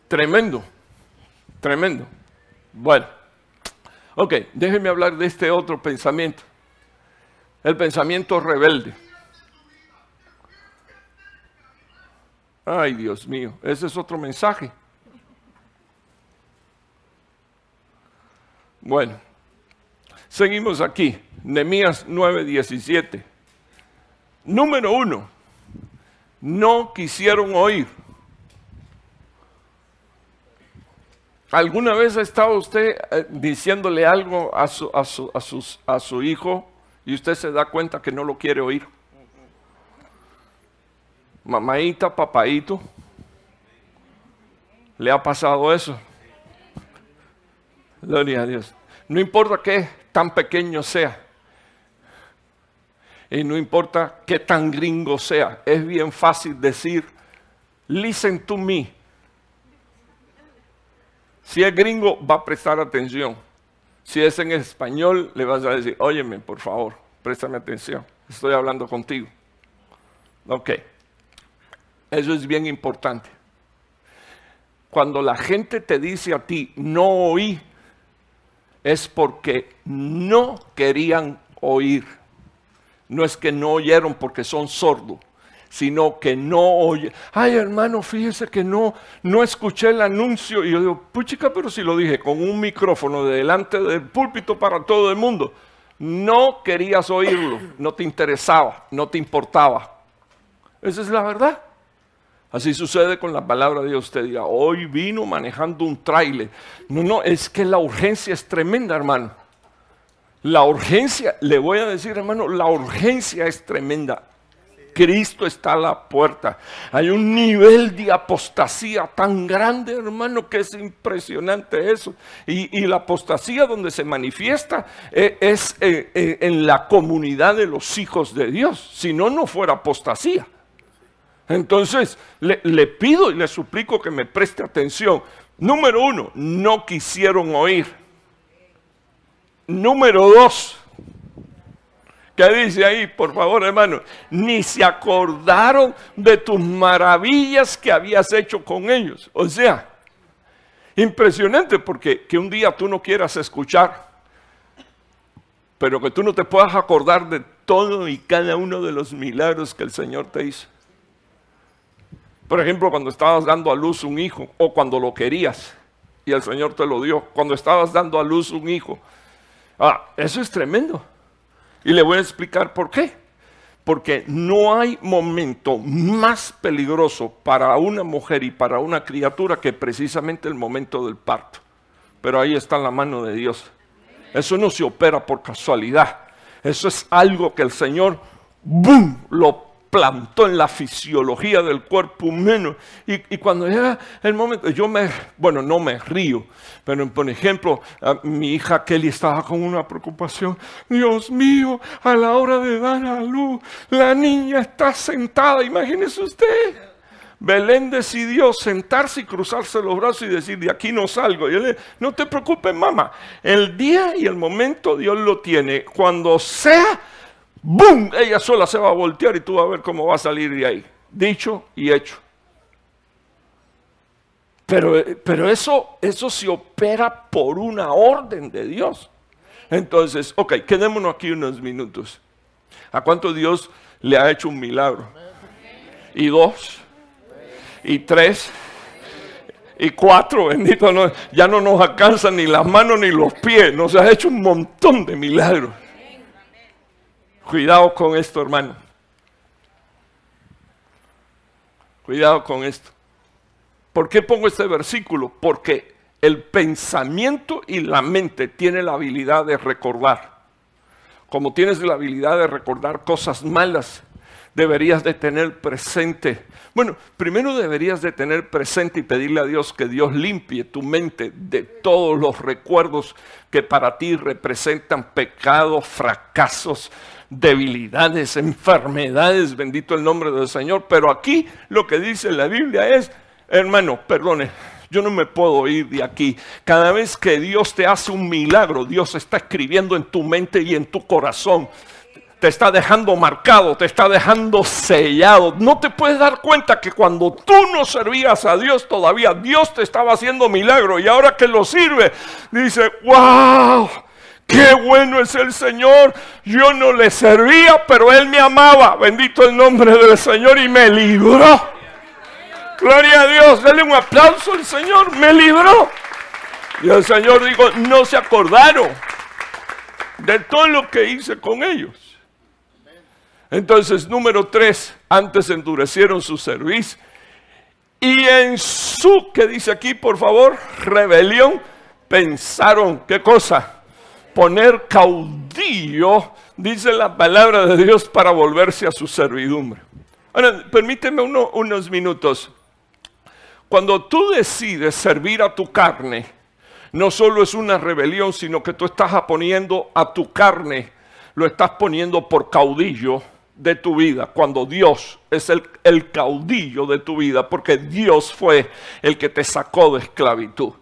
Tremendo, tremendo. Bueno, Ok, déjenme hablar de este otro pensamiento. El pensamiento rebelde. Ay, Dios mío, ese es otro mensaje. Bueno, seguimos aquí. Nemías 9:17. Número uno, no quisieron oír. ¿Alguna vez ha estado usted eh, diciéndole algo a su, a, su, a, sus, a su hijo y usted se da cuenta que no lo quiere oír? Mamaita, papaito, ¿le ha pasado eso? Gloria a Dios. No importa qué tan pequeño sea. Y no importa qué tan gringo sea. Es bien fácil decir, listen to me. Si es gringo, va a prestar atención. Si es en español, le vas a decir, óyeme, por favor, préstame atención. Estoy hablando contigo. Ok. Eso es bien importante. Cuando la gente te dice a ti, no oí, es porque no querían oír. No es que no oyeron porque son sordos, sino que no oye. Ay, hermano, fíjese que no, no escuché el anuncio. Y yo digo, puchica, pero si lo dije con un micrófono delante del púlpito para todo el mundo. No querías oírlo, no te interesaba, no te importaba. Esa es la verdad. Así sucede con la palabra de Dios. Usted diga, hoy vino manejando un tráiler. No, no, es que la urgencia es tremenda, hermano. La urgencia, le voy a decir, hermano, la urgencia es tremenda. Cristo está a la puerta. Hay un nivel de apostasía tan grande, hermano, que es impresionante eso. Y, la apostasía donde se manifiesta eh, es eh, eh, en la comunidad de los hijos de Dios. Si no, no fuera apostasía. Entonces, le, pido y le suplico que me preste atención. Número uno, no quisieron oír. Número dos, ¿qué dice ahí? Por favor, hermano, ni se acordaron de tus maravillas que habías hecho con ellos. O sea, impresionante porque que un día tú no quieras escuchar, pero que tú no te puedas acordar de todo y cada uno de los milagros que el Señor te hizo. Por ejemplo, cuando estabas dando a luz un hijo o cuando lo querías y el Señor te lo dio, cuando estabas dando a luz un hijo. Ah, eso es tremendo. Y le voy a explicar por qué. Porque no hay momento más peligroso para una mujer y para una criatura que precisamente el momento del parto. Pero ahí está la mano de Dios. Eso no se opera por casualidad. Eso es algo que el Señor, ¡boom!, lo plantó en la fisiología del cuerpo humano. Y, cuando llega el momento, yo me, bueno, no me río, pero por ejemplo, mi hija Kelly estaba con una preocupación. Dios mío, a la hora de dar a luz, la niña está sentada, imagínese usted. Belén decidió sentarse y cruzarse los brazos y decir, de aquí no salgo. yo le no te preocupes, mamá. El día y el momento Dios lo tiene. Cuando sea ¡Bum! Ella sola se va a voltear y tú vas a ver cómo va a salir de ahí. Dicho y hecho. Pero, pero eso, eso se opera por una orden de Dios. Entonces, ok, quedémonos aquí unos minutos. ¿A cuánto Dios le ha hecho un milagro? Y dos, y tres, y cuatro, bendito, ya no nos alcanzan ni las manos ni los pies. Nos ha hecho un montón de milagros. Cuidado con esto, hermano. Cuidado con esto. ¿Por qué pongo este versículo? Porque el pensamiento y la mente tienen la habilidad de recordar. Como tienes la habilidad de recordar cosas malas, deberías de tener presente. Bueno, primero deberías de tener presente y pedirle a Dios que Dios limpie tu mente de todos los recuerdos que para ti representan pecados, fracasos, debilidades, enfermedades, bendito el nombre del Señor. Pero aquí lo que dice la Biblia es, hermano, perdone, yo no me puedo ir de aquí. Cada vez que Dios te hace un milagro, Dios está escribiendo en tu mente y en tu corazón. Te está dejando marcado, te está dejando sellado. No te puedes dar cuenta que cuando tú no servías a Dios todavía, Dios te estaba haciendo milagro y ahora que lo sirve, dice, wow Qué bueno es el Señor. Yo no le servía, pero Él me amaba. Bendito el nombre del Señor y me libró. Gloria a Dios. Dale un aplauso al Señor. Me libró. Y el Señor dijo, no se acordaron de todo lo que hice con ellos. Entonces, número tres, antes endurecieron su servicio. Y en su, que dice aquí, por favor, rebelión, pensaron, ¿qué cosa? Poner caudillo, dice la palabra de Dios, para volverse a su servidumbre. Ahora, permíteme unos minutos. Cuando tú decides servir a tu carne, no solo es una rebelión, sino que tú estás poniendo a tu carne, lo estás poniendo por caudillo de tu vida, cuando Dios es el, caudillo de tu vida, porque Dios fue el que te sacó de esclavitud.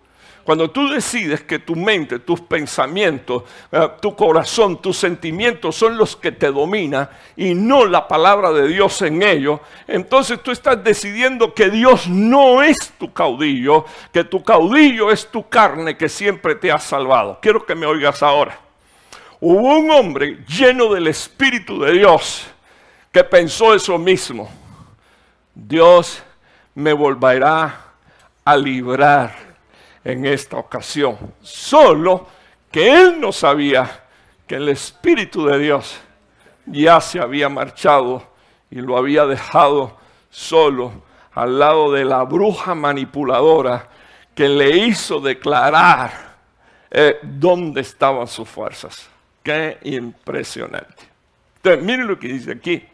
Cuando tú decides que tu mente, tus pensamientos, eh, tu corazón, tus sentimientos son los que te dominan y no la palabra de Dios en ellos, entonces tú estás decidiendo que Dios no es tu caudillo, que tu caudillo es tu carne que siempre te ha salvado. Quiero que me oigas ahora. Hubo un hombre lleno del Espíritu de Dios que pensó eso mismo. Dios me volverá a librar en esta ocasión. Solo que él no sabía que el Espíritu de Dios ya se había marchado y lo había dejado solo al lado de la bruja manipuladora que le hizo declarar eh, dónde estaban sus fuerzas. Qué impresionante. Entonces, miren lo que dice aquí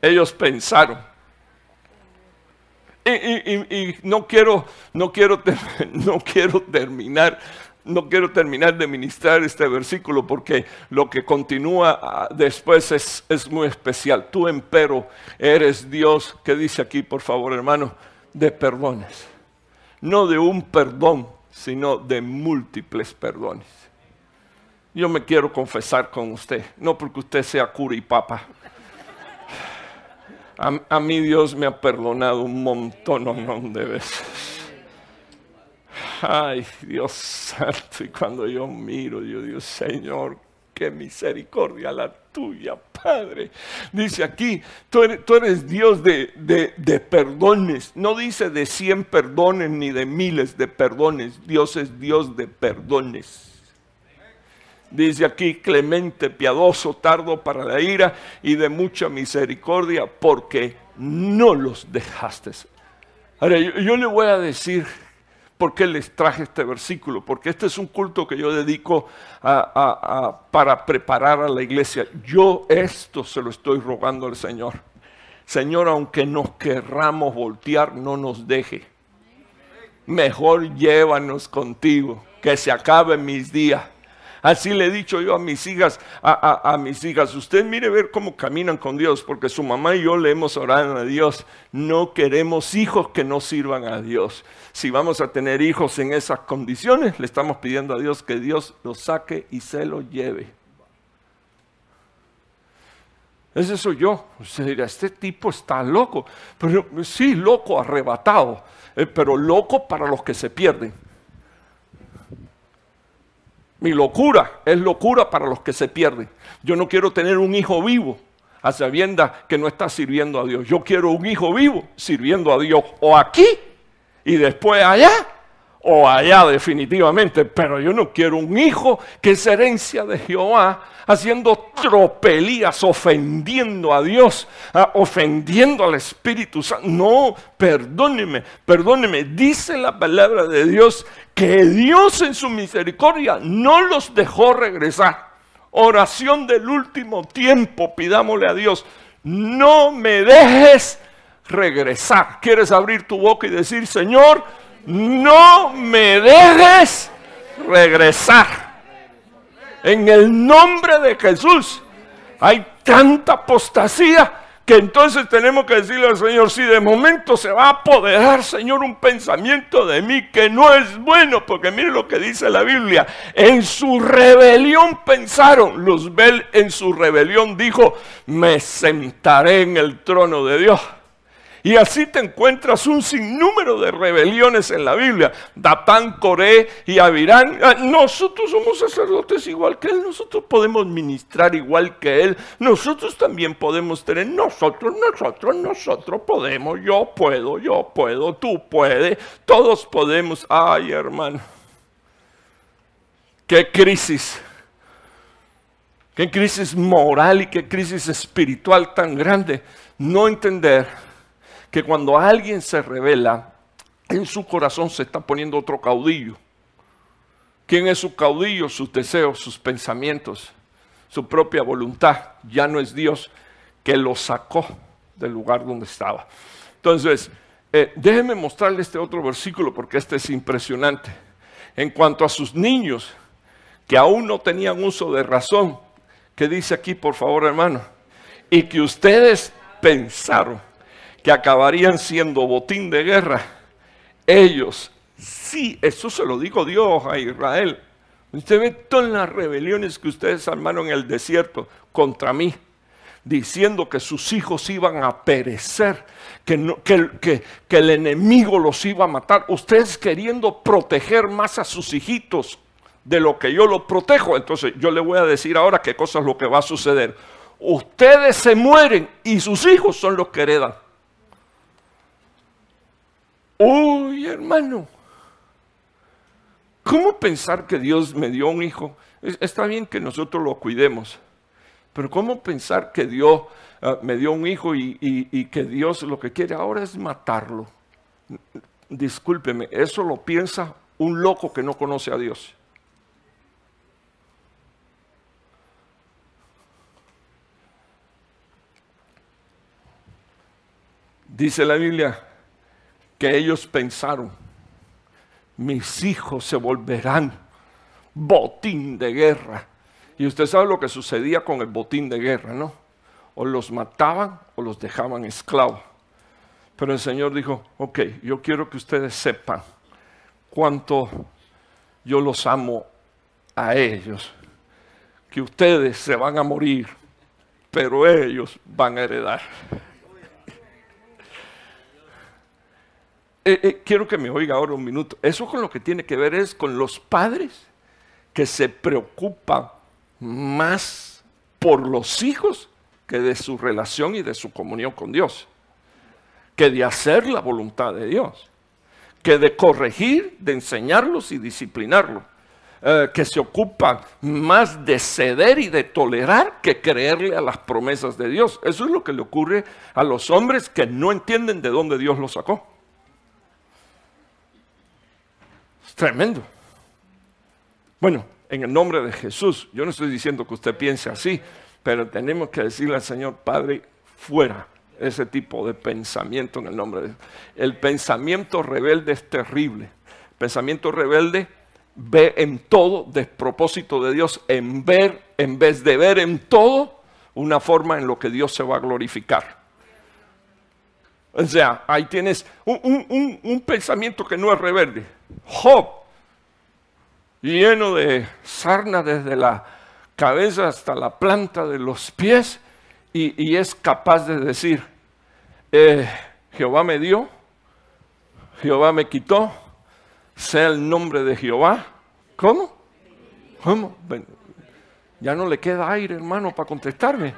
ellos pensaron. Y, no, quiero, no, quiero, [LAUGHS] no quiero terminar no quiero terminar de ministrar este versículo porque lo que continúa ah, después es, es, muy especial. Tú, empero, eres Dios, que dice aquí, por favor, hermano, de perdones. No de un perdón, sino de múltiples perdones. Yo me quiero confesar con usted, no porque usted sea cura y papa, a, mí Dios me ha perdonado un montón de veces. Ay, Dios santo, y cuando yo miro, yo digo, Señor, qué misericordia la tuya, Padre. Dice aquí, tú eres, Dios de, de, perdones. No dice de cien perdones ni de miles de perdones. Dios es Dios de perdones. Dice aquí, clemente, piadoso, tardo para la ira y de mucha misericordia, porque no los dejaste. Ahora, yo, le voy a decir por qué les traje este versículo, porque este es un culto que yo dedico para preparar a la iglesia. Yo esto se lo estoy rogando al Señor. Señor, aunque nos querramos voltear, no nos deje. Mejor llévanos contigo, que se acaben mis días Así le he dicho yo a mis hijas, a, mis hijas, usted mire ver cómo caminan con Dios, porque su mamá y yo le hemos orado a Dios. No queremos hijos que no sirvan a Dios. Si vamos a tener hijos en esas condiciones, le estamos pidiendo a Dios que Dios los saque y se los lleve. Ese soy yo. Usted dirá, este tipo está loco. Pero sí, loco, arrebatado. Eh, pero loco para los que se pierden. Mi locura es locura para los que se pierden. Yo no quiero tener un hijo vivo a sabienda que no está sirviendo a Dios. Yo quiero un hijo vivo sirviendo a Dios o aquí y después allá o allá definitivamente. Pero yo no quiero un hijo que es herencia de Jehová haciendo tropelías, ofendiendo a Dios, ah, ofendiendo al Espíritu Santo. No, perdóneme, perdóneme. Dice la palabra de Dios que Dios en su misericordia no los dejó regresar. Oración del último tiempo, pidámosle a Dios, no me dejes regresar. ¿Quieres abrir tu boca y decir, Señor, no me dejes regresar? En el nombre de Jesús hay tanta apostasía que entonces tenemos que decirle al Señor, si de momento se va a apoderar, Señor, un pensamiento de mí que no es bueno, porque mire lo que dice la Biblia, en su rebelión pensaron, Luzbel en su rebelión dijo, me sentaré en el trono de Dios. Y así te encuentras un sinnúmero de rebeliones en la Biblia. Datán, Coré y Abirán. Ah, nosotros somos sacerdotes igual que él. Nosotros podemos ministrar igual que él. Nosotros también podemos tener. Nosotros, nosotros, nosotros podemos. Yo puedo, yo puedo. Tú puedes. Todos podemos. Ay, hermano. Qué crisis. Qué crisis moral y qué crisis espiritual tan grande. No entender que cuando alguien se revela, en su corazón se está poniendo otro caudillo. ¿Quién es su caudillo? Sus deseos, sus pensamientos, su propia voluntad. Ya no es Dios que lo sacó del lugar donde estaba. Entonces, eh, déjenme mostrarle este otro versículo porque este es impresionante. En cuanto a sus niños que aún no tenían uso de razón, ¿qué dice aquí, por favor, hermano? Y que ustedes pensaron que acabarían siendo botín de guerra, ellos, sí, eso se lo dijo Dios a Israel. Usted ve todas las rebeliones que ustedes armaron en el desierto contra mí, diciendo que sus hijos iban a perecer, que, que, el enemigo los iba a matar. Ustedes queriendo proteger más a sus hijitos de lo que yo los protejo. Entonces yo le voy a decir ahora qué cosa es lo que va a suceder. Ustedes se mueren y sus hijos son los que heredan. Uy, hermano, ¿cómo pensar que Dios me dio un hijo? Está bien que nosotros lo cuidemos, pero ¿cómo pensar que Dios ah, me dio un hijo y, y que Dios lo que quiere ahora es matarlo? Discúlpeme, eso lo piensa un loco que no conoce a Dios. Dice la Biblia que ellos pensaron, mis hijos se volverán botín de guerra. Y usted sabe lo que sucedía con el botín de guerra, ¿no? O los mataban o los dejaban esclavos. Pero el Señor dijo, ok, yo quiero que ustedes sepan cuánto yo los amo a ellos, que ustedes se van a morir, pero ellos van a heredar. Eh, eh, quiero que me oiga ahora un minuto. Eso con lo que tiene que ver es con los padres que se preocupan más por los hijos que de su relación y de su comunión con Dios, que de hacer la voluntad de Dios, que de corregir, de enseñarlos y disciplinarlos, eh, que se ocupan más de ceder y de tolerar que creerle a las promesas de Dios. Eso es lo que le ocurre a los hombres que no entienden de dónde Dios los sacó. Tremendo. Bueno, en el nombre de Jesús, yo no estoy diciendo que usted piense así, pero tenemos que decirle al Señor Padre, fuera ese tipo de pensamiento en el nombre de. El pensamiento rebelde es terrible. El pensamiento rebelde ve en todo despropósito de Dios, en ver, en vez de ver en todo una forma en lo que Dios se va a glorificar. O sea, ahí tienes un, pensamiento que no es rebelde. Job, lleno de sarna desde la cabeza hasta la planta de los pies, y, es capaz de decir, eh, Jehová me dio, Jehová me quitó, sea el nombre de Jehová. ¿Cómo? ¿Cómo? Ya no le queda aire, hermano, para contestarme.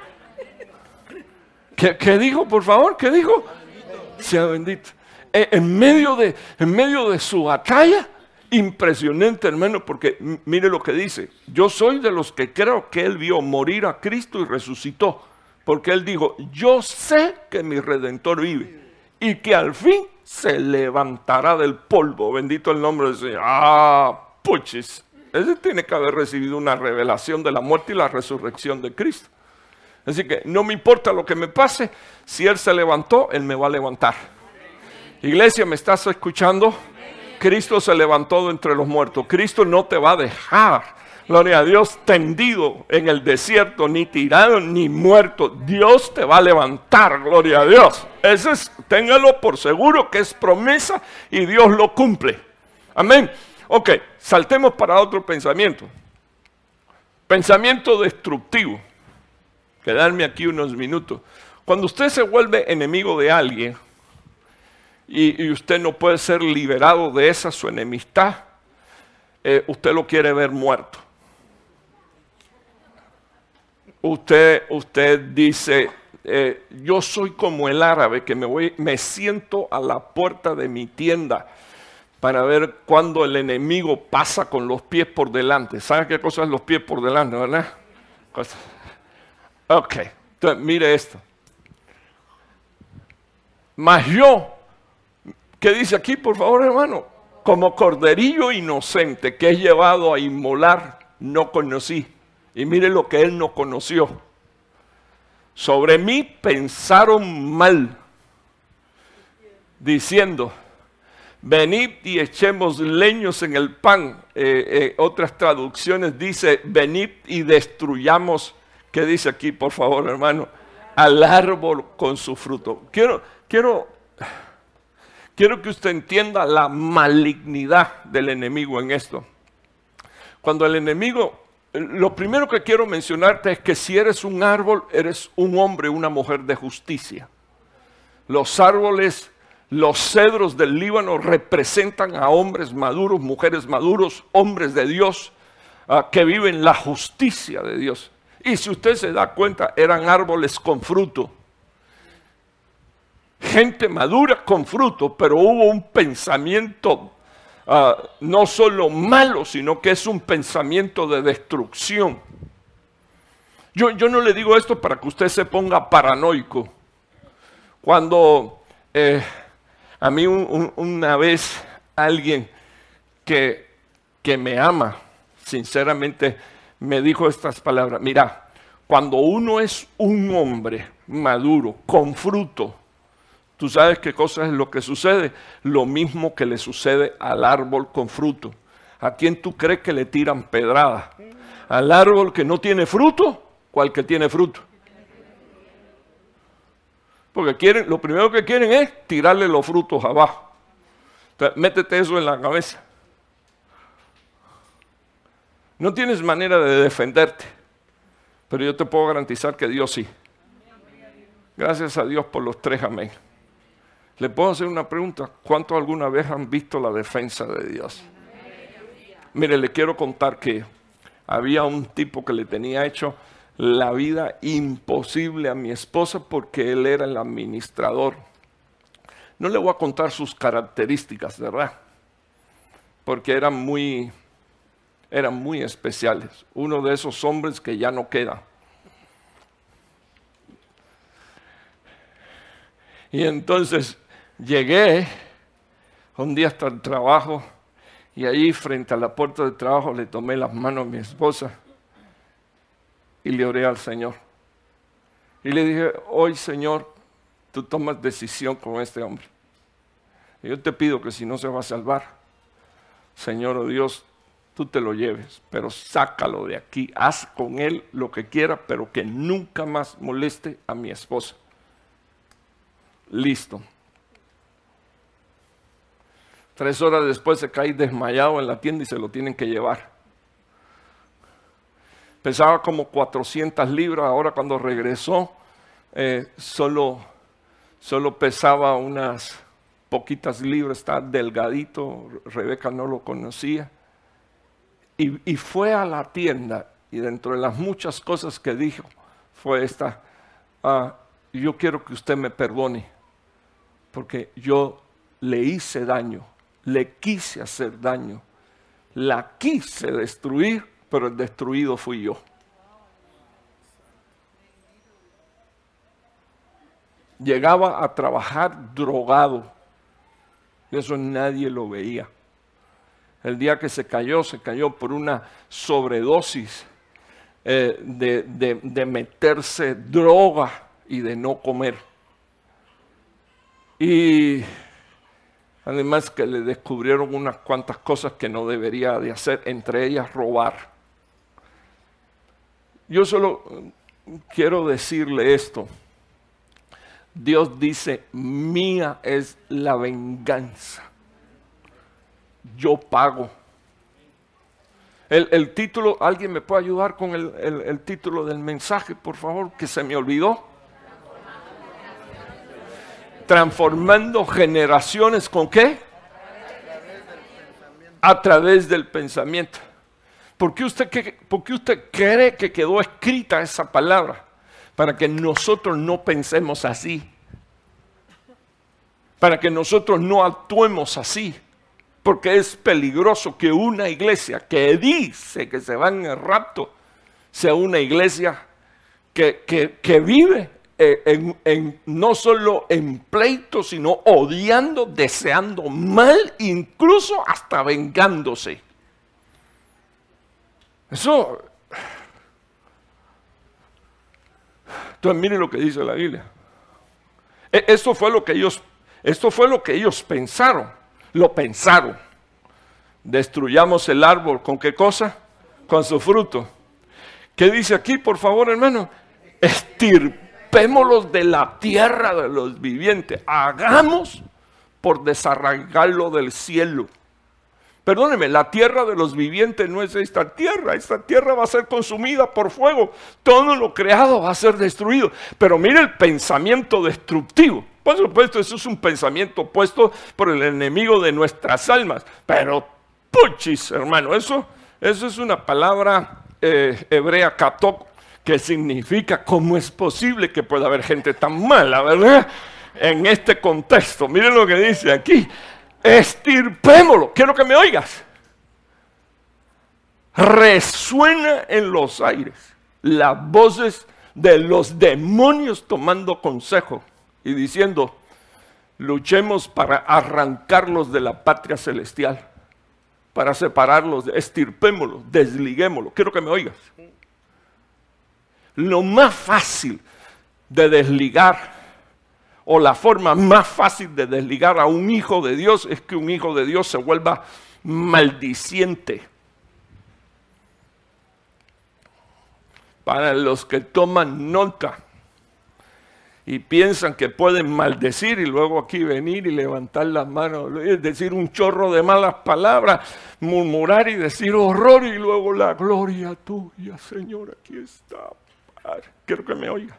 ¿Qué, ¿Qué, dijo, por favor? ¿Qué dijo? Sea bendito. Eh, en medio de, en medio de su batalla, impresionante hermano, porque mire lo que dice, yo soy de los que creo que él vio morir a Cristo y resucitó, porque él dijo, yo sé que mi redentor vive y que al fin se levantará del polvo, bendito el nombre del Señor. Ah, puches, ese tiene que haber recibido una revelación de la muerte y la resurrección de Cristo. Así que no me importa lo que me pase, si Él se levantó, Él me va a levantar. Iglesia, ¿me estás escuchando? Cristo se levantó entre los muertos. Cristo no te va a dejar, gloria a Dios, tendido en el desierto, ni tirado, ni muerto. Dios te va a levantar, gloria a Dios. Ese es, téngalo por seguro que es promesa y Dios lo cumple. Amén. Ok, saltemos para otro pensamiento. Pensamiento destructivo quedarme aquí unos minutos. Cuando usted se vuelve enemigo de alguien, y, usted no puede ser liberado de esa su enemistad, eh, usted lo quiere ver muerto. Usted, usted dice, eh, yo soy como el árabe que me, voy, me siento a la puerta de mi tienda para ver cuando el enemigo pasa con los pies por delante. ¿Sabe qué cosa es los pies por delante, verdad? Ok, entonces mire esto. Mas yo, ¿qué dice aquí, por favor, hermano? Como corderillo inocente que es llevado a inmolar, no conocí. Y mire lo que él no conoció. Sobre mí pensaron mal, diciendo, venid y echemos leños en el pan. Eh, eh, otras traducciones dice, venid y destruyamos, ¿qué dice aquí, por favor, hermano? Al árbol con su fruto. Quiero, quiero, quiero que usted entienda la malignidad del enemigo en esto. Cuando el enemigo, lo primero que quiero mencionarte es que si eres un árbol, eres un hombre, una mujer de justicia. Los árboles los cedros del Líbano representan a hombres maduros, mujeres maduros, hombres de Dios ah, que viven la justicia de Dios. Y si usted se da cuenta, eran árboles con fruto. Gente madura con fruto, pero hubo un pensamiento ah, no solo malo, sino que es un pensamiento de destrucción. Yo, yo no le digo esto para que usted se ponga paranoico. Cuando eh, a mí una vez alguien que, que me ama, sinceramente, me dijo estas palabras. Mira, cuando uno es un hombre maduro, con fruto, ¿tú sabes qué cosa es lo que sucede? Lo mismo que le sucede al árbol con fruto. ¿A quién tú crees que le tiran pedrada? ¿Al árbol que no tiene fruto o al que tiene fruto? Porque quieren, lo primero que quieren es tirarle los frutos abajo. Entonces, métete eso en la cabeza. No tienes manera de defenderte, pero yo te puedo garantizar que Dios sí. Gracias a Dios por los tres amén. Le puedo hacer una pregunta. ¿Cuántos alguna vez han visto la defensa de Dios? Mire, le quiero contar que había un tipo que le tenía hecho la vida imposible a mi esposa porque él era el administrador. No le voy a contar sus características, ¿verdad? Porque eran muy, eran muy especiales. Uno de esos hombres que ya no queda. Y entonces llegué un día hasta el trabajo y ahí frente a la puerta del trabajo le tomé las manos a mi esposa y le oré al Señor. Y le dije, hoy Señor, tú tomas decisión con este hombre. Y yo te pido que si no se va a salvar, Señor o oh Dios, tú te lo lleves, pero sácalo de aquí, haz con él lo que quiera, pero que nunca más moleste a mi esposa. Listo. Tres horas después se cae desmayado en la tienda y se lo tienen que llevar pesaba como 400 libras, ahora cuando regresó eh, solo, solo pesaba unas poquitas libras, está delgadito, Rebeca no lo conocía. Y, fue a la tienda y dentro de las muchas cosas que dijo fue esta, ah, yo quiero que usted me perdone, porque yo le hice daño, le quise hacer daño, la quise destruir pero el destruido fui yo. Llegaba a trabajar drogado. Eso nadie lo veía. El día que se cayó, se cayó por una sobredosis eh, de, de meterse droga y de no comer. Y además que le descubrieron unas cuantas cosas que no debería de hacer, entre ellas robar. Yo solo quiero decirle esto. Dios dice, mía es la venganza. Yo pago. El, título, ¿alguien me puede ayudar con el, el título del mensaje, por favor, que se me olvidó? Transformando generaciones con qué? A través del pensamiento. ¿Por qué usted, por qué usted cree que quedó escrita esa palabra? Para que nosotros no pensemos así. Para que nosotros no actuemos así porque es peligroso que una iglesia que dice que se va en el rapto sea una iglesia que, vive eh, en, no solo en pleito, sino odiando, deseando mal, incluso hasta vengándose. Eso. Entonces, miren lo que dice la Biblia. E, esto fue lo que ellos, esto fue lo que ellos pensaron lo pensaron. Destruyamos el árbol con qué cosa? Con su fruto. ¿Qué dice aquí, por favor, hermano? Estirpémoslos de la tierra de los vivientes. Hagamos por desarraigarlo del cielo. Perdóneme, la tierra de los vivientes no es esta tierra. Esta tierra va a ser consumida por fuego. Todo lo creado va a ser destruido. Pero mire el pensamiento destructivo. Por supuesto, eso es un pensamiento puesto por el enemigo de nuestras almas. Pero, puchis, hermano, eso, eso es una palabra eh, hebrea katok, que significa cómo es posible que pueda haber gente tan mala, ¿verdad? En este contexto. Miren lo que dice aquí. Estirpémoslo. Quiero que me oigas. Resuena en los aires las voces de los demonios tomando consejo y diciendo, luchemos para arrancarlos de la patria celestial, para separarlos, estirpémoslo, desliguémoslo. Quiero que me oigas. Lo más fácil de desligar, o la forma más fácil de desligar a un hijo de Dios es que un hijo de Dios se vuelva maldiciente. Para los que toman nota, y piensan que pueden maldecir y luego aquí venir y levantar las manos, decir un chorro de malas palabras, murmurar y decir horror y luego la gloria tuya, Señor, aquí está. Quiero que me oiga.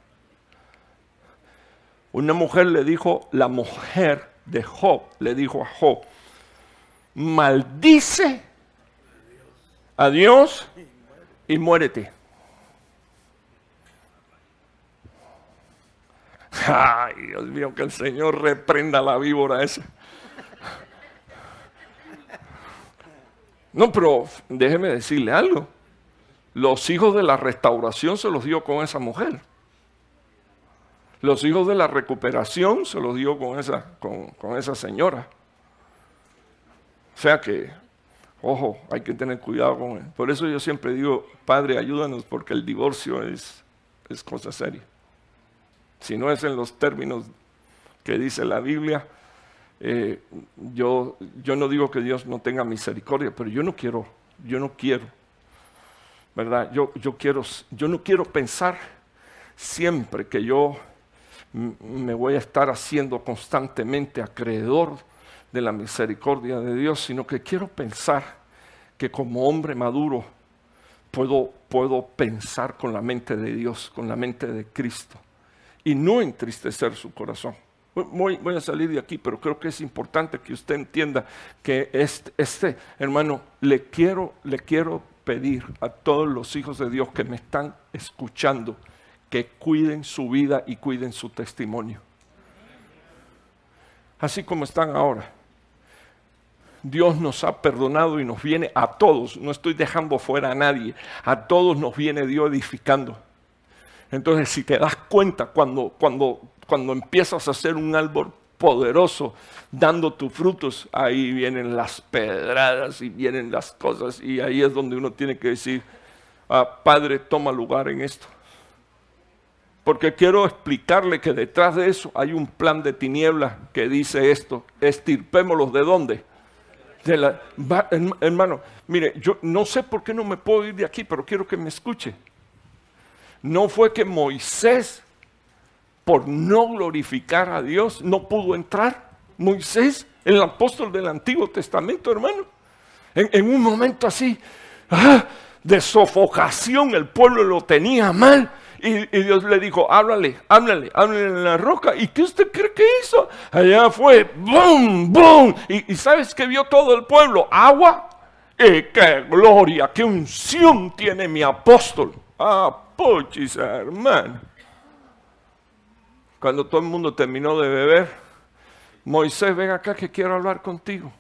Una mujer le dijo, la mujer de Job le dijo a Job, maldice a Dios y muérete. Ay, Dios mío, que el Señor reprenda la víbora esa. No, pero déjeme decirle algo. Los hijos de la restauración se los dio con esa mujer. Los hijos de la recuperación se los dio con esa, con, esa señora. O sea que, ojo, hay que tener cuidado con él. Por eso yo siempre digo, Padre, ayúdanos porque el divorcio es, es cosa seria si no es en los términos que dice la Biblia, eh, yo, yo no digo que Dios no tenga misericordia, pero yo no quiero, yo no quiero, ¿verdad? Yo, yo, quiero, yo no quiero pensar siempre que yo me voy a estar haciendo constantemente acreedor de la misericordia de Dios, sino que quiero pensar que como hombre maduro puedo, puedo pensar con la mente de Dios, con la mente de Cristo y no entristecer su corazón. Voy, a salir de aquí, pero creo que es importante que usted entienda que este, este, hermano, le quiero, le quiero pedir a todos los hijos de Dios que me están escuchando que cuiden su vida y cuiden su testimonio. Así como están ahora. Dios nos ha perdonado y nos viene a todos, no estoy dejando fuera a nadie, a todos nos viene Dios edificando. Entonces, si te das cuenta cuando, cuando, cuando empiezas a hacer un árbol poderoso, dando tus frutos, ahí vienen las pedradas y vienen las cosas y ahí es donde uno tiene que decir, ah, Padre, toma lugar en esto. Porque quiero explicarle que detrás de eso hay un plan de tiniebla que dice esto, estirpémoslos de dónde. Hermano, mire, yo no sé por qué no me puedo ir de aquí, pero quiero que me escuche no fue que Moisés, por no glorificar a Dios, no pudo entrar. Moisés, el apóstol del Antiguo Testamento, hermano. En, un momento así, ah, de sofocación, el pueblo lo tenía mal Y, Dios le dijo, háblale, háblale, háblale en la roca. ¿Y qué usted cree que hizo? Allá fue, ¡boom, boom! ¿Y, sabes que vio todo el pueblo? Agua. ¡Y qué gloria, qué unción tiene mi apóstol! ¡Ah, pochis, hermano! Cuando todo el mundo terminó de beber, Moisés, ven acá que quiero hablar contigo.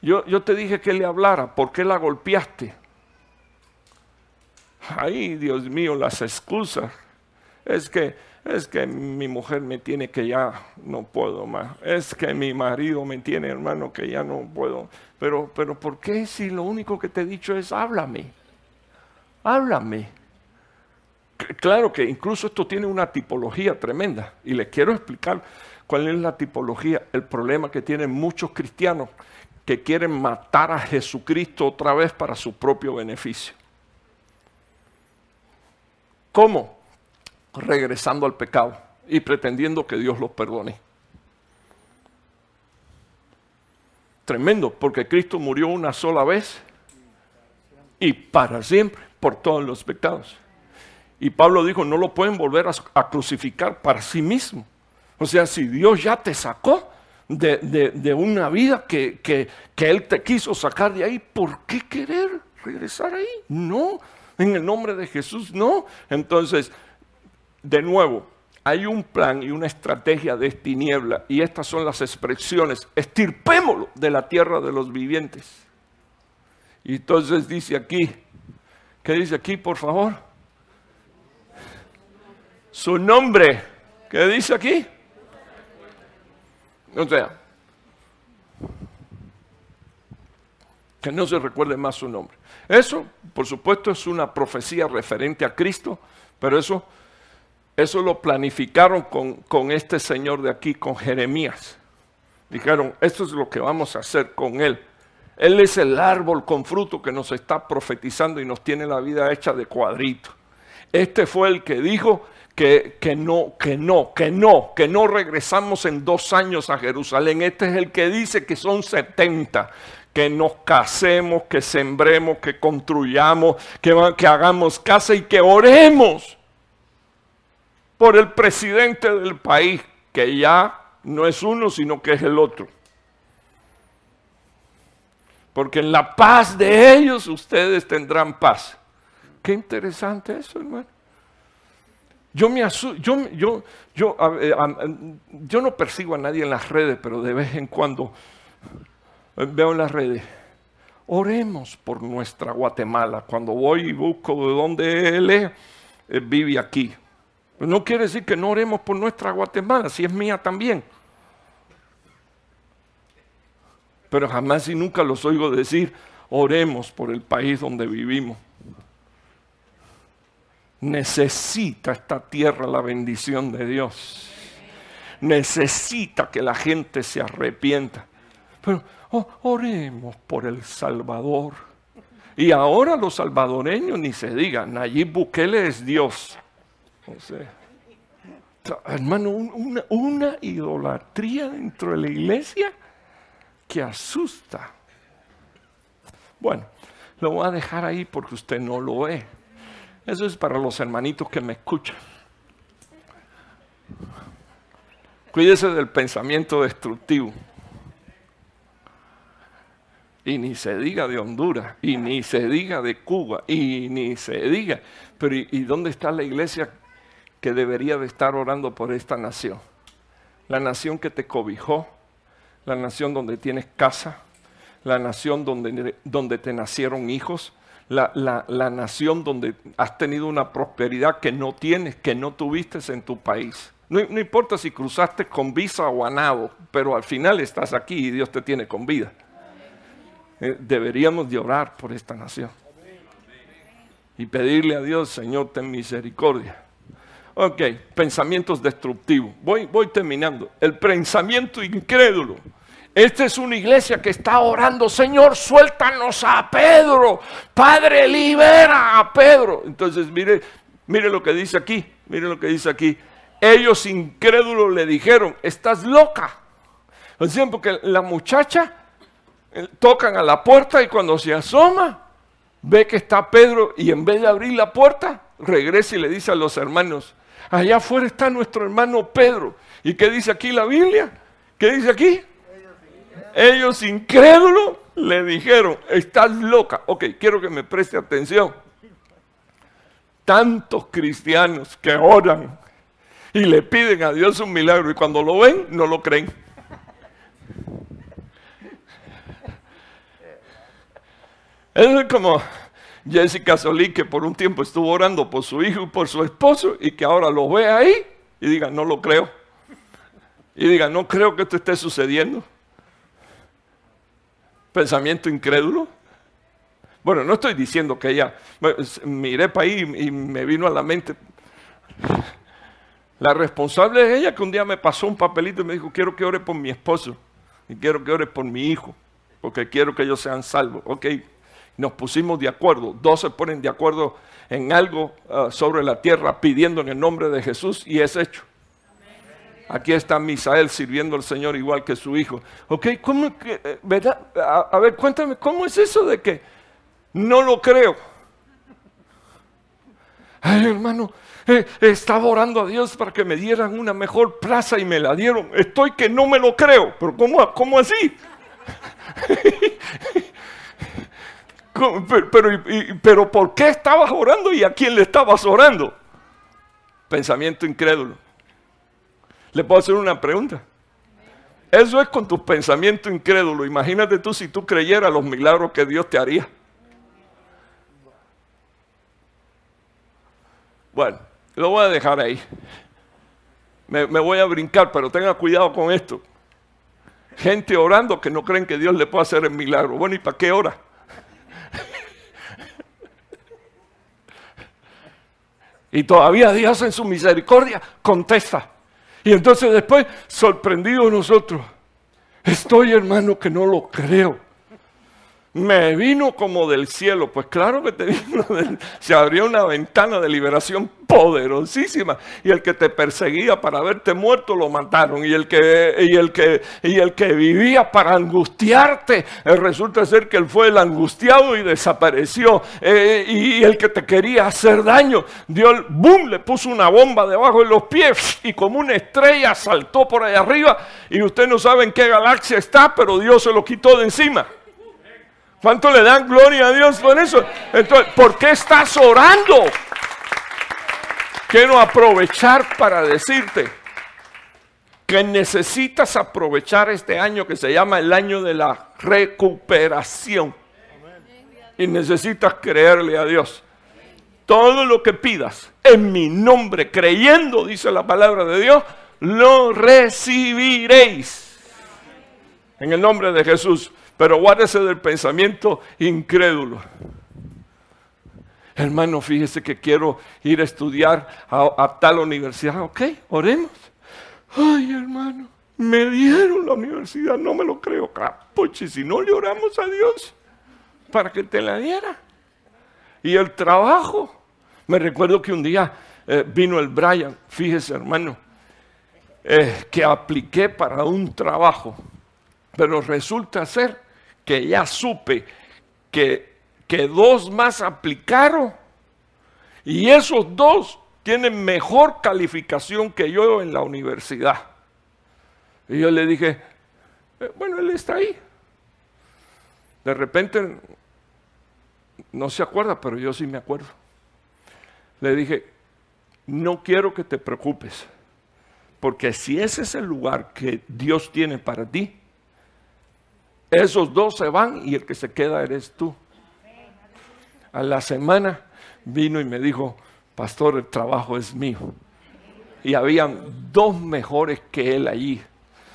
Yo, yo te dije que le hablara, ¿por qué la golpeaste? Ay, Dios mío, las excusas. Es que, es que mi mujer me tiene que ya no puedo más. Es que mi marido me tiene, hermano, que ya no puedo. Pero, pero ¿por qué si lo único que te he dicho es háblame? Háblame. Claro que incluso esto tiene una tipología tremenda y les quiero explicar cuál es la tipología, el problema que tienen muchos cristianos que quieren matar a Jesucristo otra vez para su propio beneficio. ¿Cómo? Regresando al pecado y pretendiendo que Dios los perdone. Tremendo, porque Cristo murió una sola vez y para siempre por todos los pecados. Y Pablo dijo, no lo pueden volver a, crucificar para sí mismo. O sea, si Dios ya te sacó de, una vida que, que, que Él te quiso sacar de ahí, ¿por qué querer regresar ahí? No, en el nombre de Jesús, no. Entonces, de nuevo, hay un plan y una estrategia de tiniebla y estas son las expresiones, estirpémoslo de la tierra de los vivientes. Y entonces dice aquí, ¿qué dice aquí, por favor? Su nombre, ¿qué dice aquí? O sea, que no se recuerde más su nombre. Eso, por supuesto, es una profecía referente a Cristo, pero eso, eso lo planificaron con, con este señor de aquí, con Jeremías. Dijeron, esto es lo que vamos a hacer con él. Él es el árbol con fruto que nos está profetizando y nos tiene la vida hecha de cuadrito. Este fue el que dijo que, que, no, que no, que no, que no regresamos en dos años a Jerusalén. Este es el que dice que son 70 que nos casemos, que sembremos, que construyamos, que, hagamos casa y que oremos por el presidente del país, que ya no es uno, sino que es el otro. Porque en la paz de ellos ustedes tendrán paz. Qué interesante eso, hermano. Yo me yo, yo, yo, yo no persigo a nadie en las redes, pero de vez en cuando veo en las redes, oremos por nuestra Guatemala. Cuando voy y busco de dónde él es, vive aquí. No quiere decir que no oremos por nuestra Guatemala, si es mía también. Pero jamás y nunca los oigo decir, oremos por el país donde vivimos. Necesita esta tierra la bendición de Dios. Necesita que la gente se arrepienta. Pero Oh, oremos por El Salvador. Y ahora los salvadoreños ni se digan, Nayib Bukele es Dios. hermano, una, una idolatría dentro de la iglesia que asusta. Bueno, lo voy a dejar ahí porque usted no lo ve. Eso es para los hermanitos que me escuchan. Cuídese del pensamiento destructivo. Y ni se diga de Honduras, y ni se diga de Cuba, y ni se diga. Pero ¿y, dónde está la iglesia que debería de estar orando por esta nación? La nación que te cobijó, la nación donde tienes casa, la nación donde, donde te nacieron hijos, la, la, nación donde has tenido una prosperidad que no tienes, que no tuviste en tu país. No, no importa si cruzaste con visa o a nado, pero al final estás aquí y Dios te tiene con vida. Eh, deberíamos de orar por esta nación. Y pedirle a Dios, Señor, ten misericordia. Ok, pensamientos destructivos. Voy, voy terminando. El pensamiento incrédulo. Esta es una iglesia que está orando, Señor, suéltanos a Pedro. Padre, libera a Pedro. Entonces, mire, mire lo que dice aquí. Mire lo que dice aquí. Ellos incrédulos le dijeron, estás loca. O sea, porque la muchacha tocan a la puerta y cuando se asoma, ve que está Pedro y en vez de abrir la puerta, regresa y le dice a los hermanos, allá afuera está nuestro hermano Pedro. ¿Y qué dice aquí la Biblia? ¿Qué dice aquí? Ellos incrédulos le dijeron, estás loca. Ok, quiero que me preste atención. Tantos cristianos que oran y le piden a Dios un milagro y cuando lo ven no lo creen. Es como Jessica Solí que por un tiempo estuvo orando por su hijo y por su esposo y que ahora lo ve ahí y diga, no lo creo. Y diga, no creo que esto esté sucediendo. Pensamiento incrédulo. Bueno, no estoy diciendo que ella, miré para ahí y me vino a la mente. La responsable es ella que un día me pasó un papelito y me dijo, quiero que ore por mi esposo y quiero que ore por mi hijo, porque quiero que ellos sean salvos. Ok, nos pusimos de acuerdo, dos se ponen de acuerdo en algo ah, sobre la tierra pidiendo en el nombre de Jesús y es hecho. Aquí está Misael sirviendo al Señor igual que su hijo. Ok, ¿cómo que, eh, verdad? A, ver, cuéntame, ¿cómo es eso de que no lo creo? Ay, hermano, eh, estaba orando a Dios para que me dieran una mejor plaza y me la dieron. Estoy que no me lo creo, pero ¿cómo, cómo así? [LAUGHS] pero, pero ¿por qué estabas orando y a quién le estabas orando? Pensamiento incrédulo. ¿Le puedo hacer una pregunta? Eso es con tu pensamiento incrédulo. Imagínate tú si tú creyeras los milagros que Dios te haría. Bueno, lo voy a dejar ahí. Me, me, voy a brincar, pero tenga cuidado con esto. Gente orando que no creen que Dios le pueda hacer el milagro. Bueno, ¿y para qué ora? Y todavía Dios en su misericordia contesta. Y entonces después, sorprendidos nosotros, estoy hermano que no lo creo me vino como del cielo. Pues claro que te [LAUGHS] vino, se abrió una ventana de liberación poderosísima. Y el que te perseguía para verte muerto lo mataron. Y el que, y el que, y el que vivía para angustiarte, eh, resulta ser que él fue el angustiado y desapareció. Eh, y el que te quería hacer daño, Dios, boom, le puso una bomba debajo de los pies y como una estrella saltó por allá arriba. Y usted no sabe en qué galaxia está, pero Dios se lo quitó de encima. ¿Cuánto le dan gloria a Dios por eso? Entonces, ¿por qué estás orando? Quiero aprovechar para decirte que necesitas aprovechar este año que se llama el año de la recuperación. Y necesitas creerle a Dios. Todo lo que pidas en mi nombre, creyendo, dice la palabra de Dios, lo recibiréis. En el nombre de Jesús. Pero guárdese del pensamiento incrédulo. Hermano, fíjese que quiero ir a estudiar a, tal universidad. Ok, oremos. Ay, hermano, me dieron la universidad, no me lo creo. Capuchi, si no le oramos a Dios para que te la diera. Y el trabajo. Me recuerdo que un día eh, vino el Brian, fíjese, hermano, eh, que apliqué para un trabajo, pero resulta ser que ya supe que, que dos más aplicaron y esos dos tienen mejor calificación que yo en la universidad. Y yo le dije, eh, bueno, él está ahí. De repente, no se acuerda, pero yo sí me acuerdo. Le dije, no quiero que te preocupes, porque si ese es el lugar que Dios tiene para ti, esos dos se van y el que se queda eres tú. A la semana vino y me dijo, pastor, el trabajo es mío. Y habían dos mejores que él allí.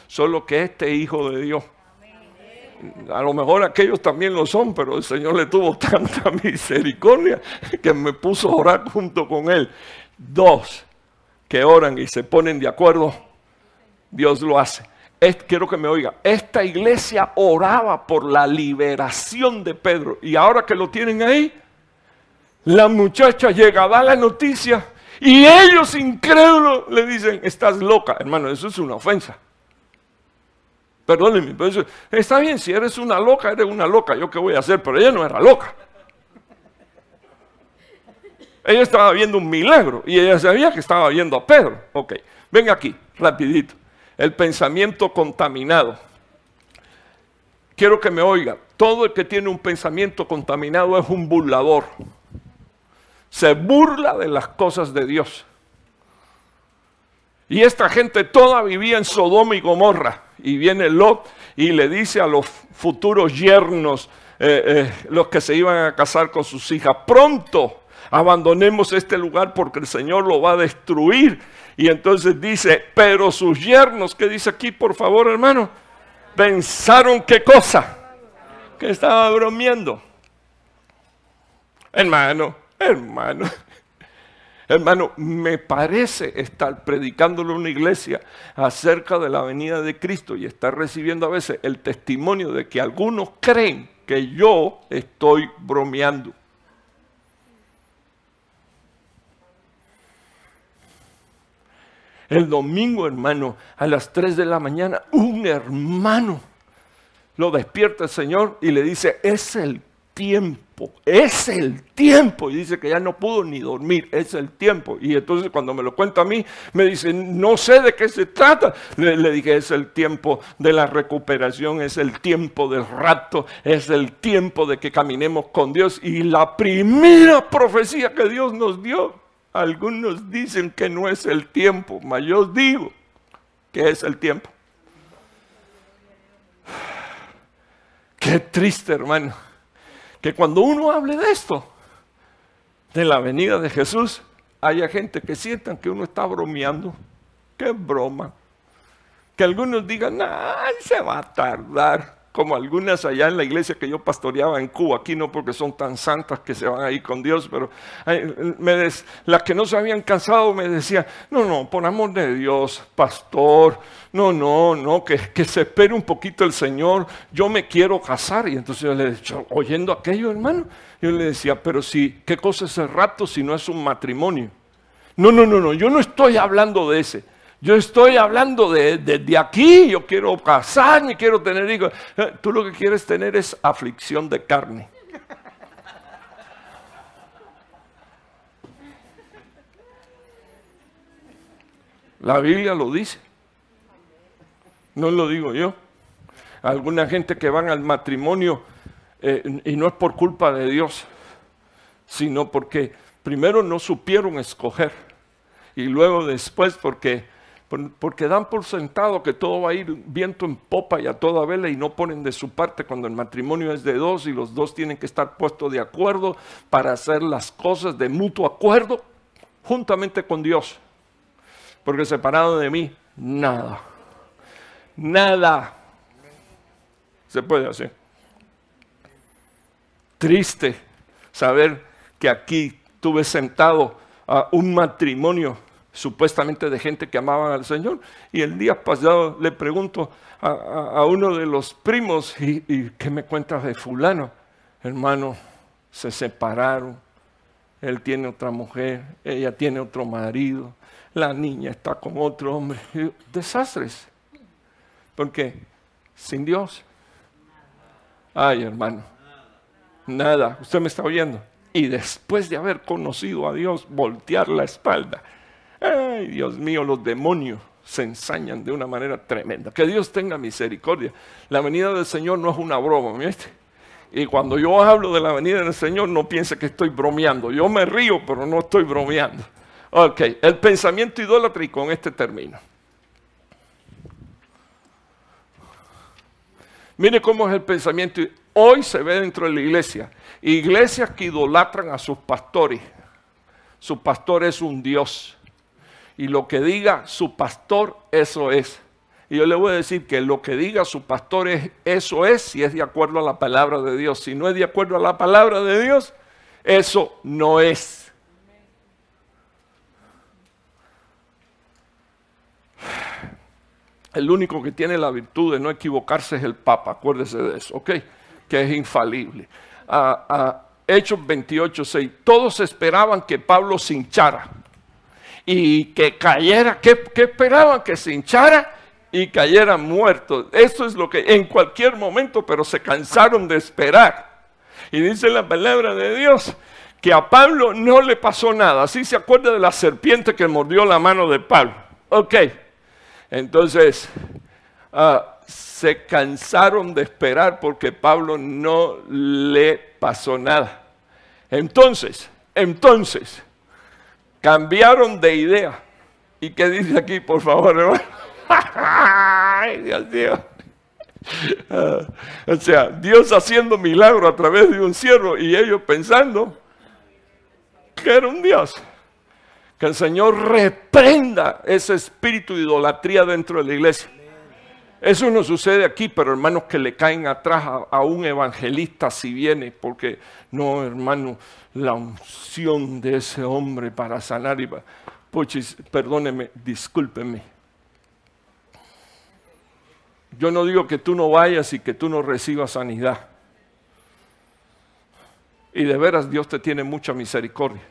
Solo que este hijo de Dios. A lo mejor aquellos también lo son, pero el Señor le tuvo [LAUGHS] tanta misericordia que me puso a orar junto con él. Dos que oran y se ponen de acuerdo, Dios lo hace quiero que me oiga, esta iglesia oraba por la liberación de Pedro y ahora que lo tienen ahí, la muchacha llega, da la noticia y ellos incrédulos le dicen, estás loca, hermano, eso es una ofensa. Perdónenme, pero está bien, si eres una loca, eres una loca, yo qué voy a hacer, pero ella no era loca. Ella estaba viendo un milagro y ella sabía que estaba viendo a Pedro. Ok, venga aquí, rapidito. El pensamiento contaminado. Quiero que me oiga. Todo el que tiene un pensamiento contaminado es un burlador. Se burla de las cosas de Dios. Y esta gente toda vivía en Sodoma y Gomorra. Y viene Lot y le dice a los futuros yernos, eh, eh, los que se iban a casar con sus hijas, pronto abandonemos este lugar porque el Señor lo va a destruir. Y entonces dice, pero sus yernos, ¿qué dice aquí por favor hermano? Pensaron qué cosa? Que estaba bromeando. Hermano, hermano. [LAUGHS] Hermano, me parece estar predicándole a una iglesia acerca de la venida de Cristo y estar recibiendo a veces el testimonio de que algunos creen que yo estoy bromeando. El domingo, hermano, a las 3 de la mañana, un hermano lo despierta el Señor y le dice, es el tiempo, es el tiempo. Y dice que ya no pudo ni dormir, es el tiempo. Y entonces cuando me lo cuenta a mí, me dice, no sé de qué se trata. Le, dije, es el tiempo de la recuperación, es el tiempo del rato, es el tiempo de que caminemos con Dios. Y la primera profecía que Dios nos dio, algunos dicen que no es el tiempo, mas yo digo que es el tiempo. [SIGHS] Qué triste, hermano que cuando uno hable de esto, de la venida de Jesús, haya gente que sientan que uno está bromeando. Qué broma. Que algunos digan, ay, se va a tardar como algunas allá en la iglesia que yo pastoreaba en Cuba, aquí no porque son tan santas que se van a ir con Dios, pero las que no se habían cansado me decían, no, no, por amor de Dios, pastor, no, no, no, que, que se espere un poquito el Señor, yo me quiero casar. Y entonces yo le decía, oyendo aquello, hermano, yo le decía, pero si, ¿qué cosa es el rato si no es un matrimonio? No, no, no, no, yo no estoy hablando de ese. Yo estoy hablando de, de, aquí, yo quiero casarme, quiero tener hijos. Eh, tú lo que quieres tener es aflicción de carne. La Biblia lo dice. No lo digo yo. Alguna gente que van al matrimonio eh, y no es por culpa de Dios, sino porque primero no supieron escoger y luego después porque porque dan por sentado que todo va a ir viento en popa y a toda vela y no ponen de su parte cuando el matrimonio es de dos y los dos tienen que estar puestos de acuerdo para hacer las cosas de mutuo acuerdo juntamente con Dios. Porque separado de mí, nada, nada se puede hacer. Triste saber que aquí tuve sentado a un matrimonio supuestamente de gente que amaban al Señor. Y el día pasado le pregunto a, uno de los primos, ¿y, qué me cuentas de fulano? Hermano, se separaron, él tiene otra mujer, ella tiene otro marido, la niña está con otro hombre. desastres. Porque sin Dios. Ay, hermano. Nada. Usted me está oyendo. Y después de haber conocido a Dios, voltear la espalda Ay, Dios mío, los demonios se ensañan de una manera tremenda. Que Dios tenga misericordia. La venida del Señor no es una broma, ¿viste? Y cuando yo hablo de la venida del Señor, no piense que estoy bromeando. Yo me río, pero no estoy bromeando. Ok, el pensamiento idólatra y con este término. Mire cómo es el pensamiento. Hoy se ve dentro de la iglesia. Iglesias que idolatran a sus pastores. Su pastor es un Dios y lo que diga su pastor, eso es. Y yo le voy a decir que lo que diga su pastor es eso es si es de acuerdo a la palabra de Dios. Si no es de acuerdo a la palabra de Dios, eso no es. El único que tiene la virtud de no equivocarse es el Papa, acuérdese de eso, ¿ok? Que es infalible. A, a Hechos 28, 6. Todos esperaban que Pablo se hinchara y que cayera, ¿qué, esperaban? Que se hinchara y cayera muerto. Eso es lo que en cualquier momento, pero se cansaron de esperar. Y dice la palabra de Dios que a Pablo no le pasó nada. ¿Sí se acuerda de la serpiente que mordió la mano de Pablo? Ok. Entonces, ah, se cansaron de esperar porque Pablo no le pasó nada. Entonces, entonces, cambiaron de idea. ¿Y qué dice aquí, por favor, hermano? [LAUGHS] Ay, Dios mío. Ah, o sea, Dios haciendo milagro a través de un siervo y ellos pensando que era un Dios. Que el Señor reprenda ese espíritu de idolatría dentro de la iglesia. Eso no sucede aquí, pero hermanos que le caen atrás a, un evangelista si viene, porque no, hermano, la unción de ese hombre para sanar y puchis, perdóneme, discúlpeme. Yo no digo que tú no vayas y que tú no recibas sanidad. Y de veras Dios te tiene mucha misericordia.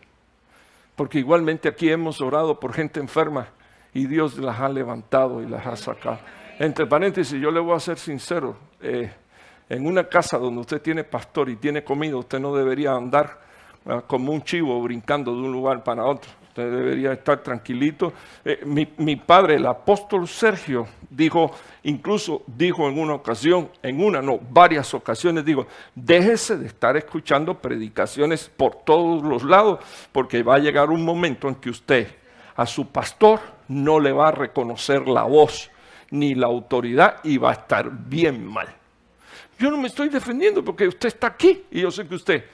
Porque igualmente aquí hemos orado por gente enferma y Dios las ha levantado y las ha sacado. Entre paréntesis, yo le voy a ser sincero. Eh, en una casa donde usted tiene pastor y tiene comida, usted no debería andar como un chivo brincando de un lugar para otro. Usted debería estar tranquilito. Eh, mi, mi, padre, el apóstol Sergio, dijo, incluso dijo en una ocasión, en una, no, varias ocasiones, digo, déjese de estar escuchando predicaciones por todos los lados, porque va a llegar un momento en que usted a su pastor no le va a reconocer la voz ni la autoridad y va a estar bien mal. Yo no me estoy defendiendo porque usted está aquí y yo sé que usted,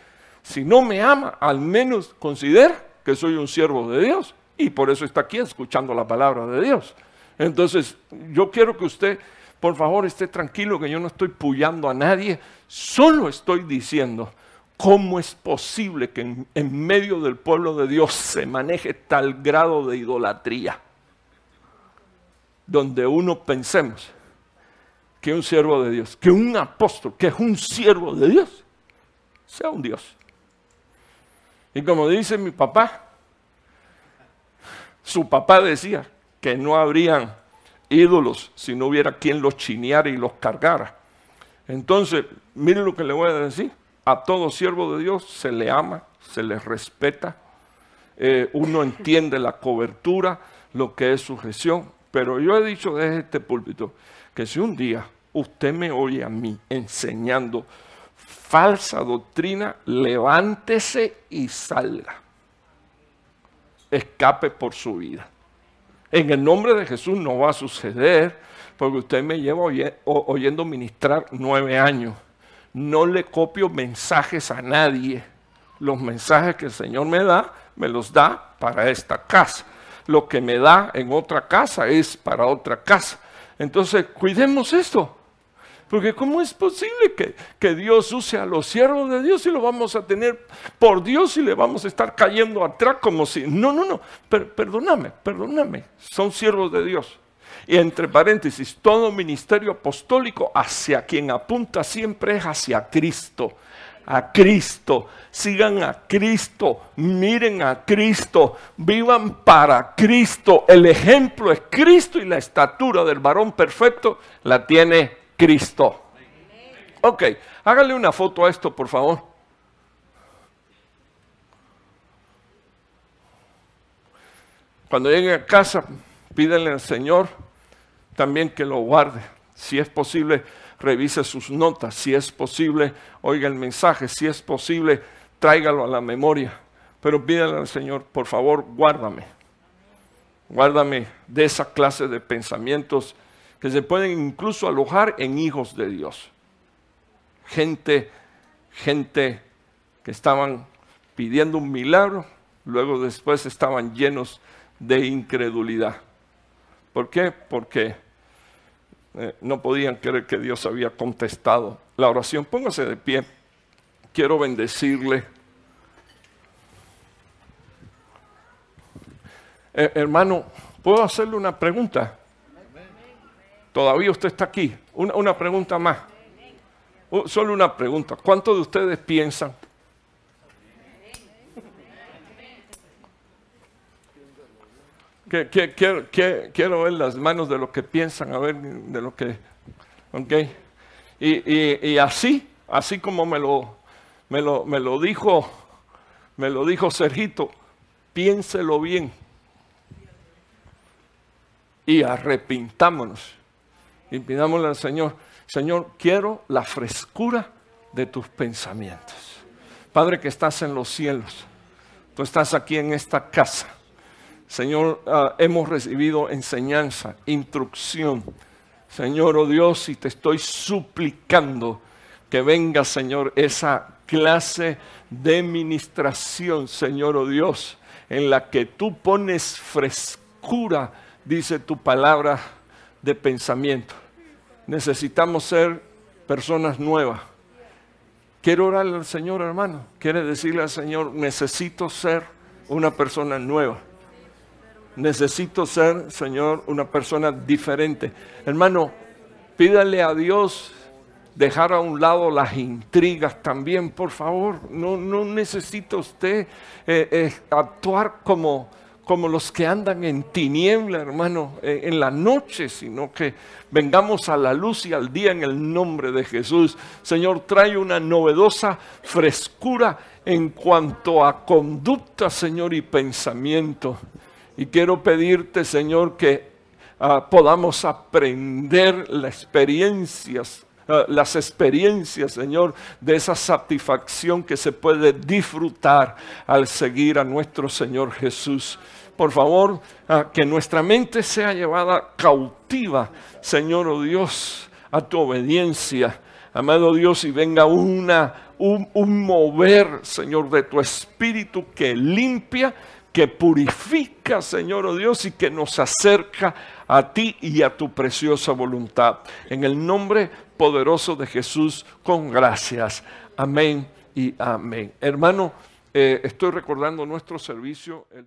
si no me ama, al menos considera que soy un siervo de Dios y por eso está aquí escuchando la palabra de Dios. Entonces, yo quiero que usted, por favor, esté tranquilo que yo no estoy puyando a nadie, solo estoy diciendo cómo es posible que en, en medio del pueblo de Dios se maneje tal grado de idolatría donde uno pensemos que un siervo de Dios, que un apóstol, que es un siervo de Dios, sea un Dios. Y como dice mi papá, su papá decía que no habrían ídolos si no hubiera quien los chineara y los cargara. Entonces, miren lo que le voy a decir. A todo siervo de Dios se le ama, se le respeta, eh, uno [LAUGHS] entiende la cobertura, lo que es sujeción, pero yo he dicho desde este púlpito que si un día usted me oye a mí enseñando falsa doctrina, levántese y salga. Escape por su vida. En el nombre de Jesús no va a suceder, porque usted me lleva oyendo ministrar nueve años. No le copio mensajes a nadie. Los mensajes que el Señor me da, me los da para esta casa lo que me da en otra casa es para otra casa. Entonces, cuidemos esto. Porque ¿cómo es posible que, que, Dios use a los siervos de Dios y lo vamos a tener por Dios y le vamos a estar cayendo atrás como si... No, no, no, perdóname, perdóname, son siervos de Dios. Y entre paréntesis, todo ministerio apostólico hacia quien apunta siempre es hacia Cristo. A Cristo, sigan a Cristo, miren a Cristo, vivan para Cristo. El ejemplo es Cristo y la estatura del varón perfecto la tiene Cristo. Ok, hágale una foto a esto, por favor. Cuando lleguen a casa, pídenle al Señor también que lo guarde. Si es posible, revise sus notas, si es posible, oiga el mensaje, si es posible, tráigalo a la memoria. Pero pídale al Señor, por favor, guárdame. Guárdame de esa clase de pensamientos que se pueden incluso alojar en hijos de Dios. Gente, gente que estaban pidiendo un milagro, luego después estaban llenos de incredulidad. ¿Por qué? Porque eh, no podían creer que Dios había contestado la oración. Póngase de pie. Quiero bendecirle. Eh, hermano, ¿puedo hacerle una pregunta? Todavía usted está aquí. Una, pregunta más. solo una pregunta. ¿Cuántos de ustedes piensan quiero ver las manos de los que piensan, a ver de lo que... ¿Ok? Y, así, así como me lo, me lo, me lo dijo, Me lo dijo Sergito, piénselo bien. Y arrepintámonos. Y pidámosle al Señor, Señor, quiero la frescura de tus pensamientos. Padre que estás en los cielos, tú estás aquí en esta casa. Señor, ah, hemos recibido enseñanza, instrucción. Señor, oh Dios, y te estoy suplicando que venga, Señor, esa clase de ministración, Señor, oh Dios, en la que tú pones frescura, dice tu palabra, de pensamiento. Necesitamos ser personas nuevas Quiero orarle al Señor, hermano. Quiere decirle al Señor, necesito ser una persona nueva. Necesito ser, Señor, una persona diferente. Hermano, pídale a Dios dejar a un lado las intrigas también, por favor. No, no necesita usted eh, eh, actuar como como los que andan en tiniebla, hermano, eh, en la noche, sino que vengamos a la luz y al día en el nombre de Jesús. Señor, trae una novedosa frescura en cuanto a conducta, Señor, y pensamiento. Y quiero pedirte, Señor, que ah, podamos aprender las experiencias las experiencias, Señor, de esa satisfacción que se puede disfrutar al seguir a nuestro Señor Jesús por favor, que nuestra mente sea llevada cautiva, Señor oh Dios, a tu obediencia. Amado Dios, y venga una, un, un mover, Señor, de tu espíritu que limpia, que purifica, Señor oh Dios, y que nos acerca a ti y a tu preciosa voluntad. En el nombre poderoso de Jesús, con gracias. Amén y amén. Hermano, eh, estoy recordando nuestro servicio. El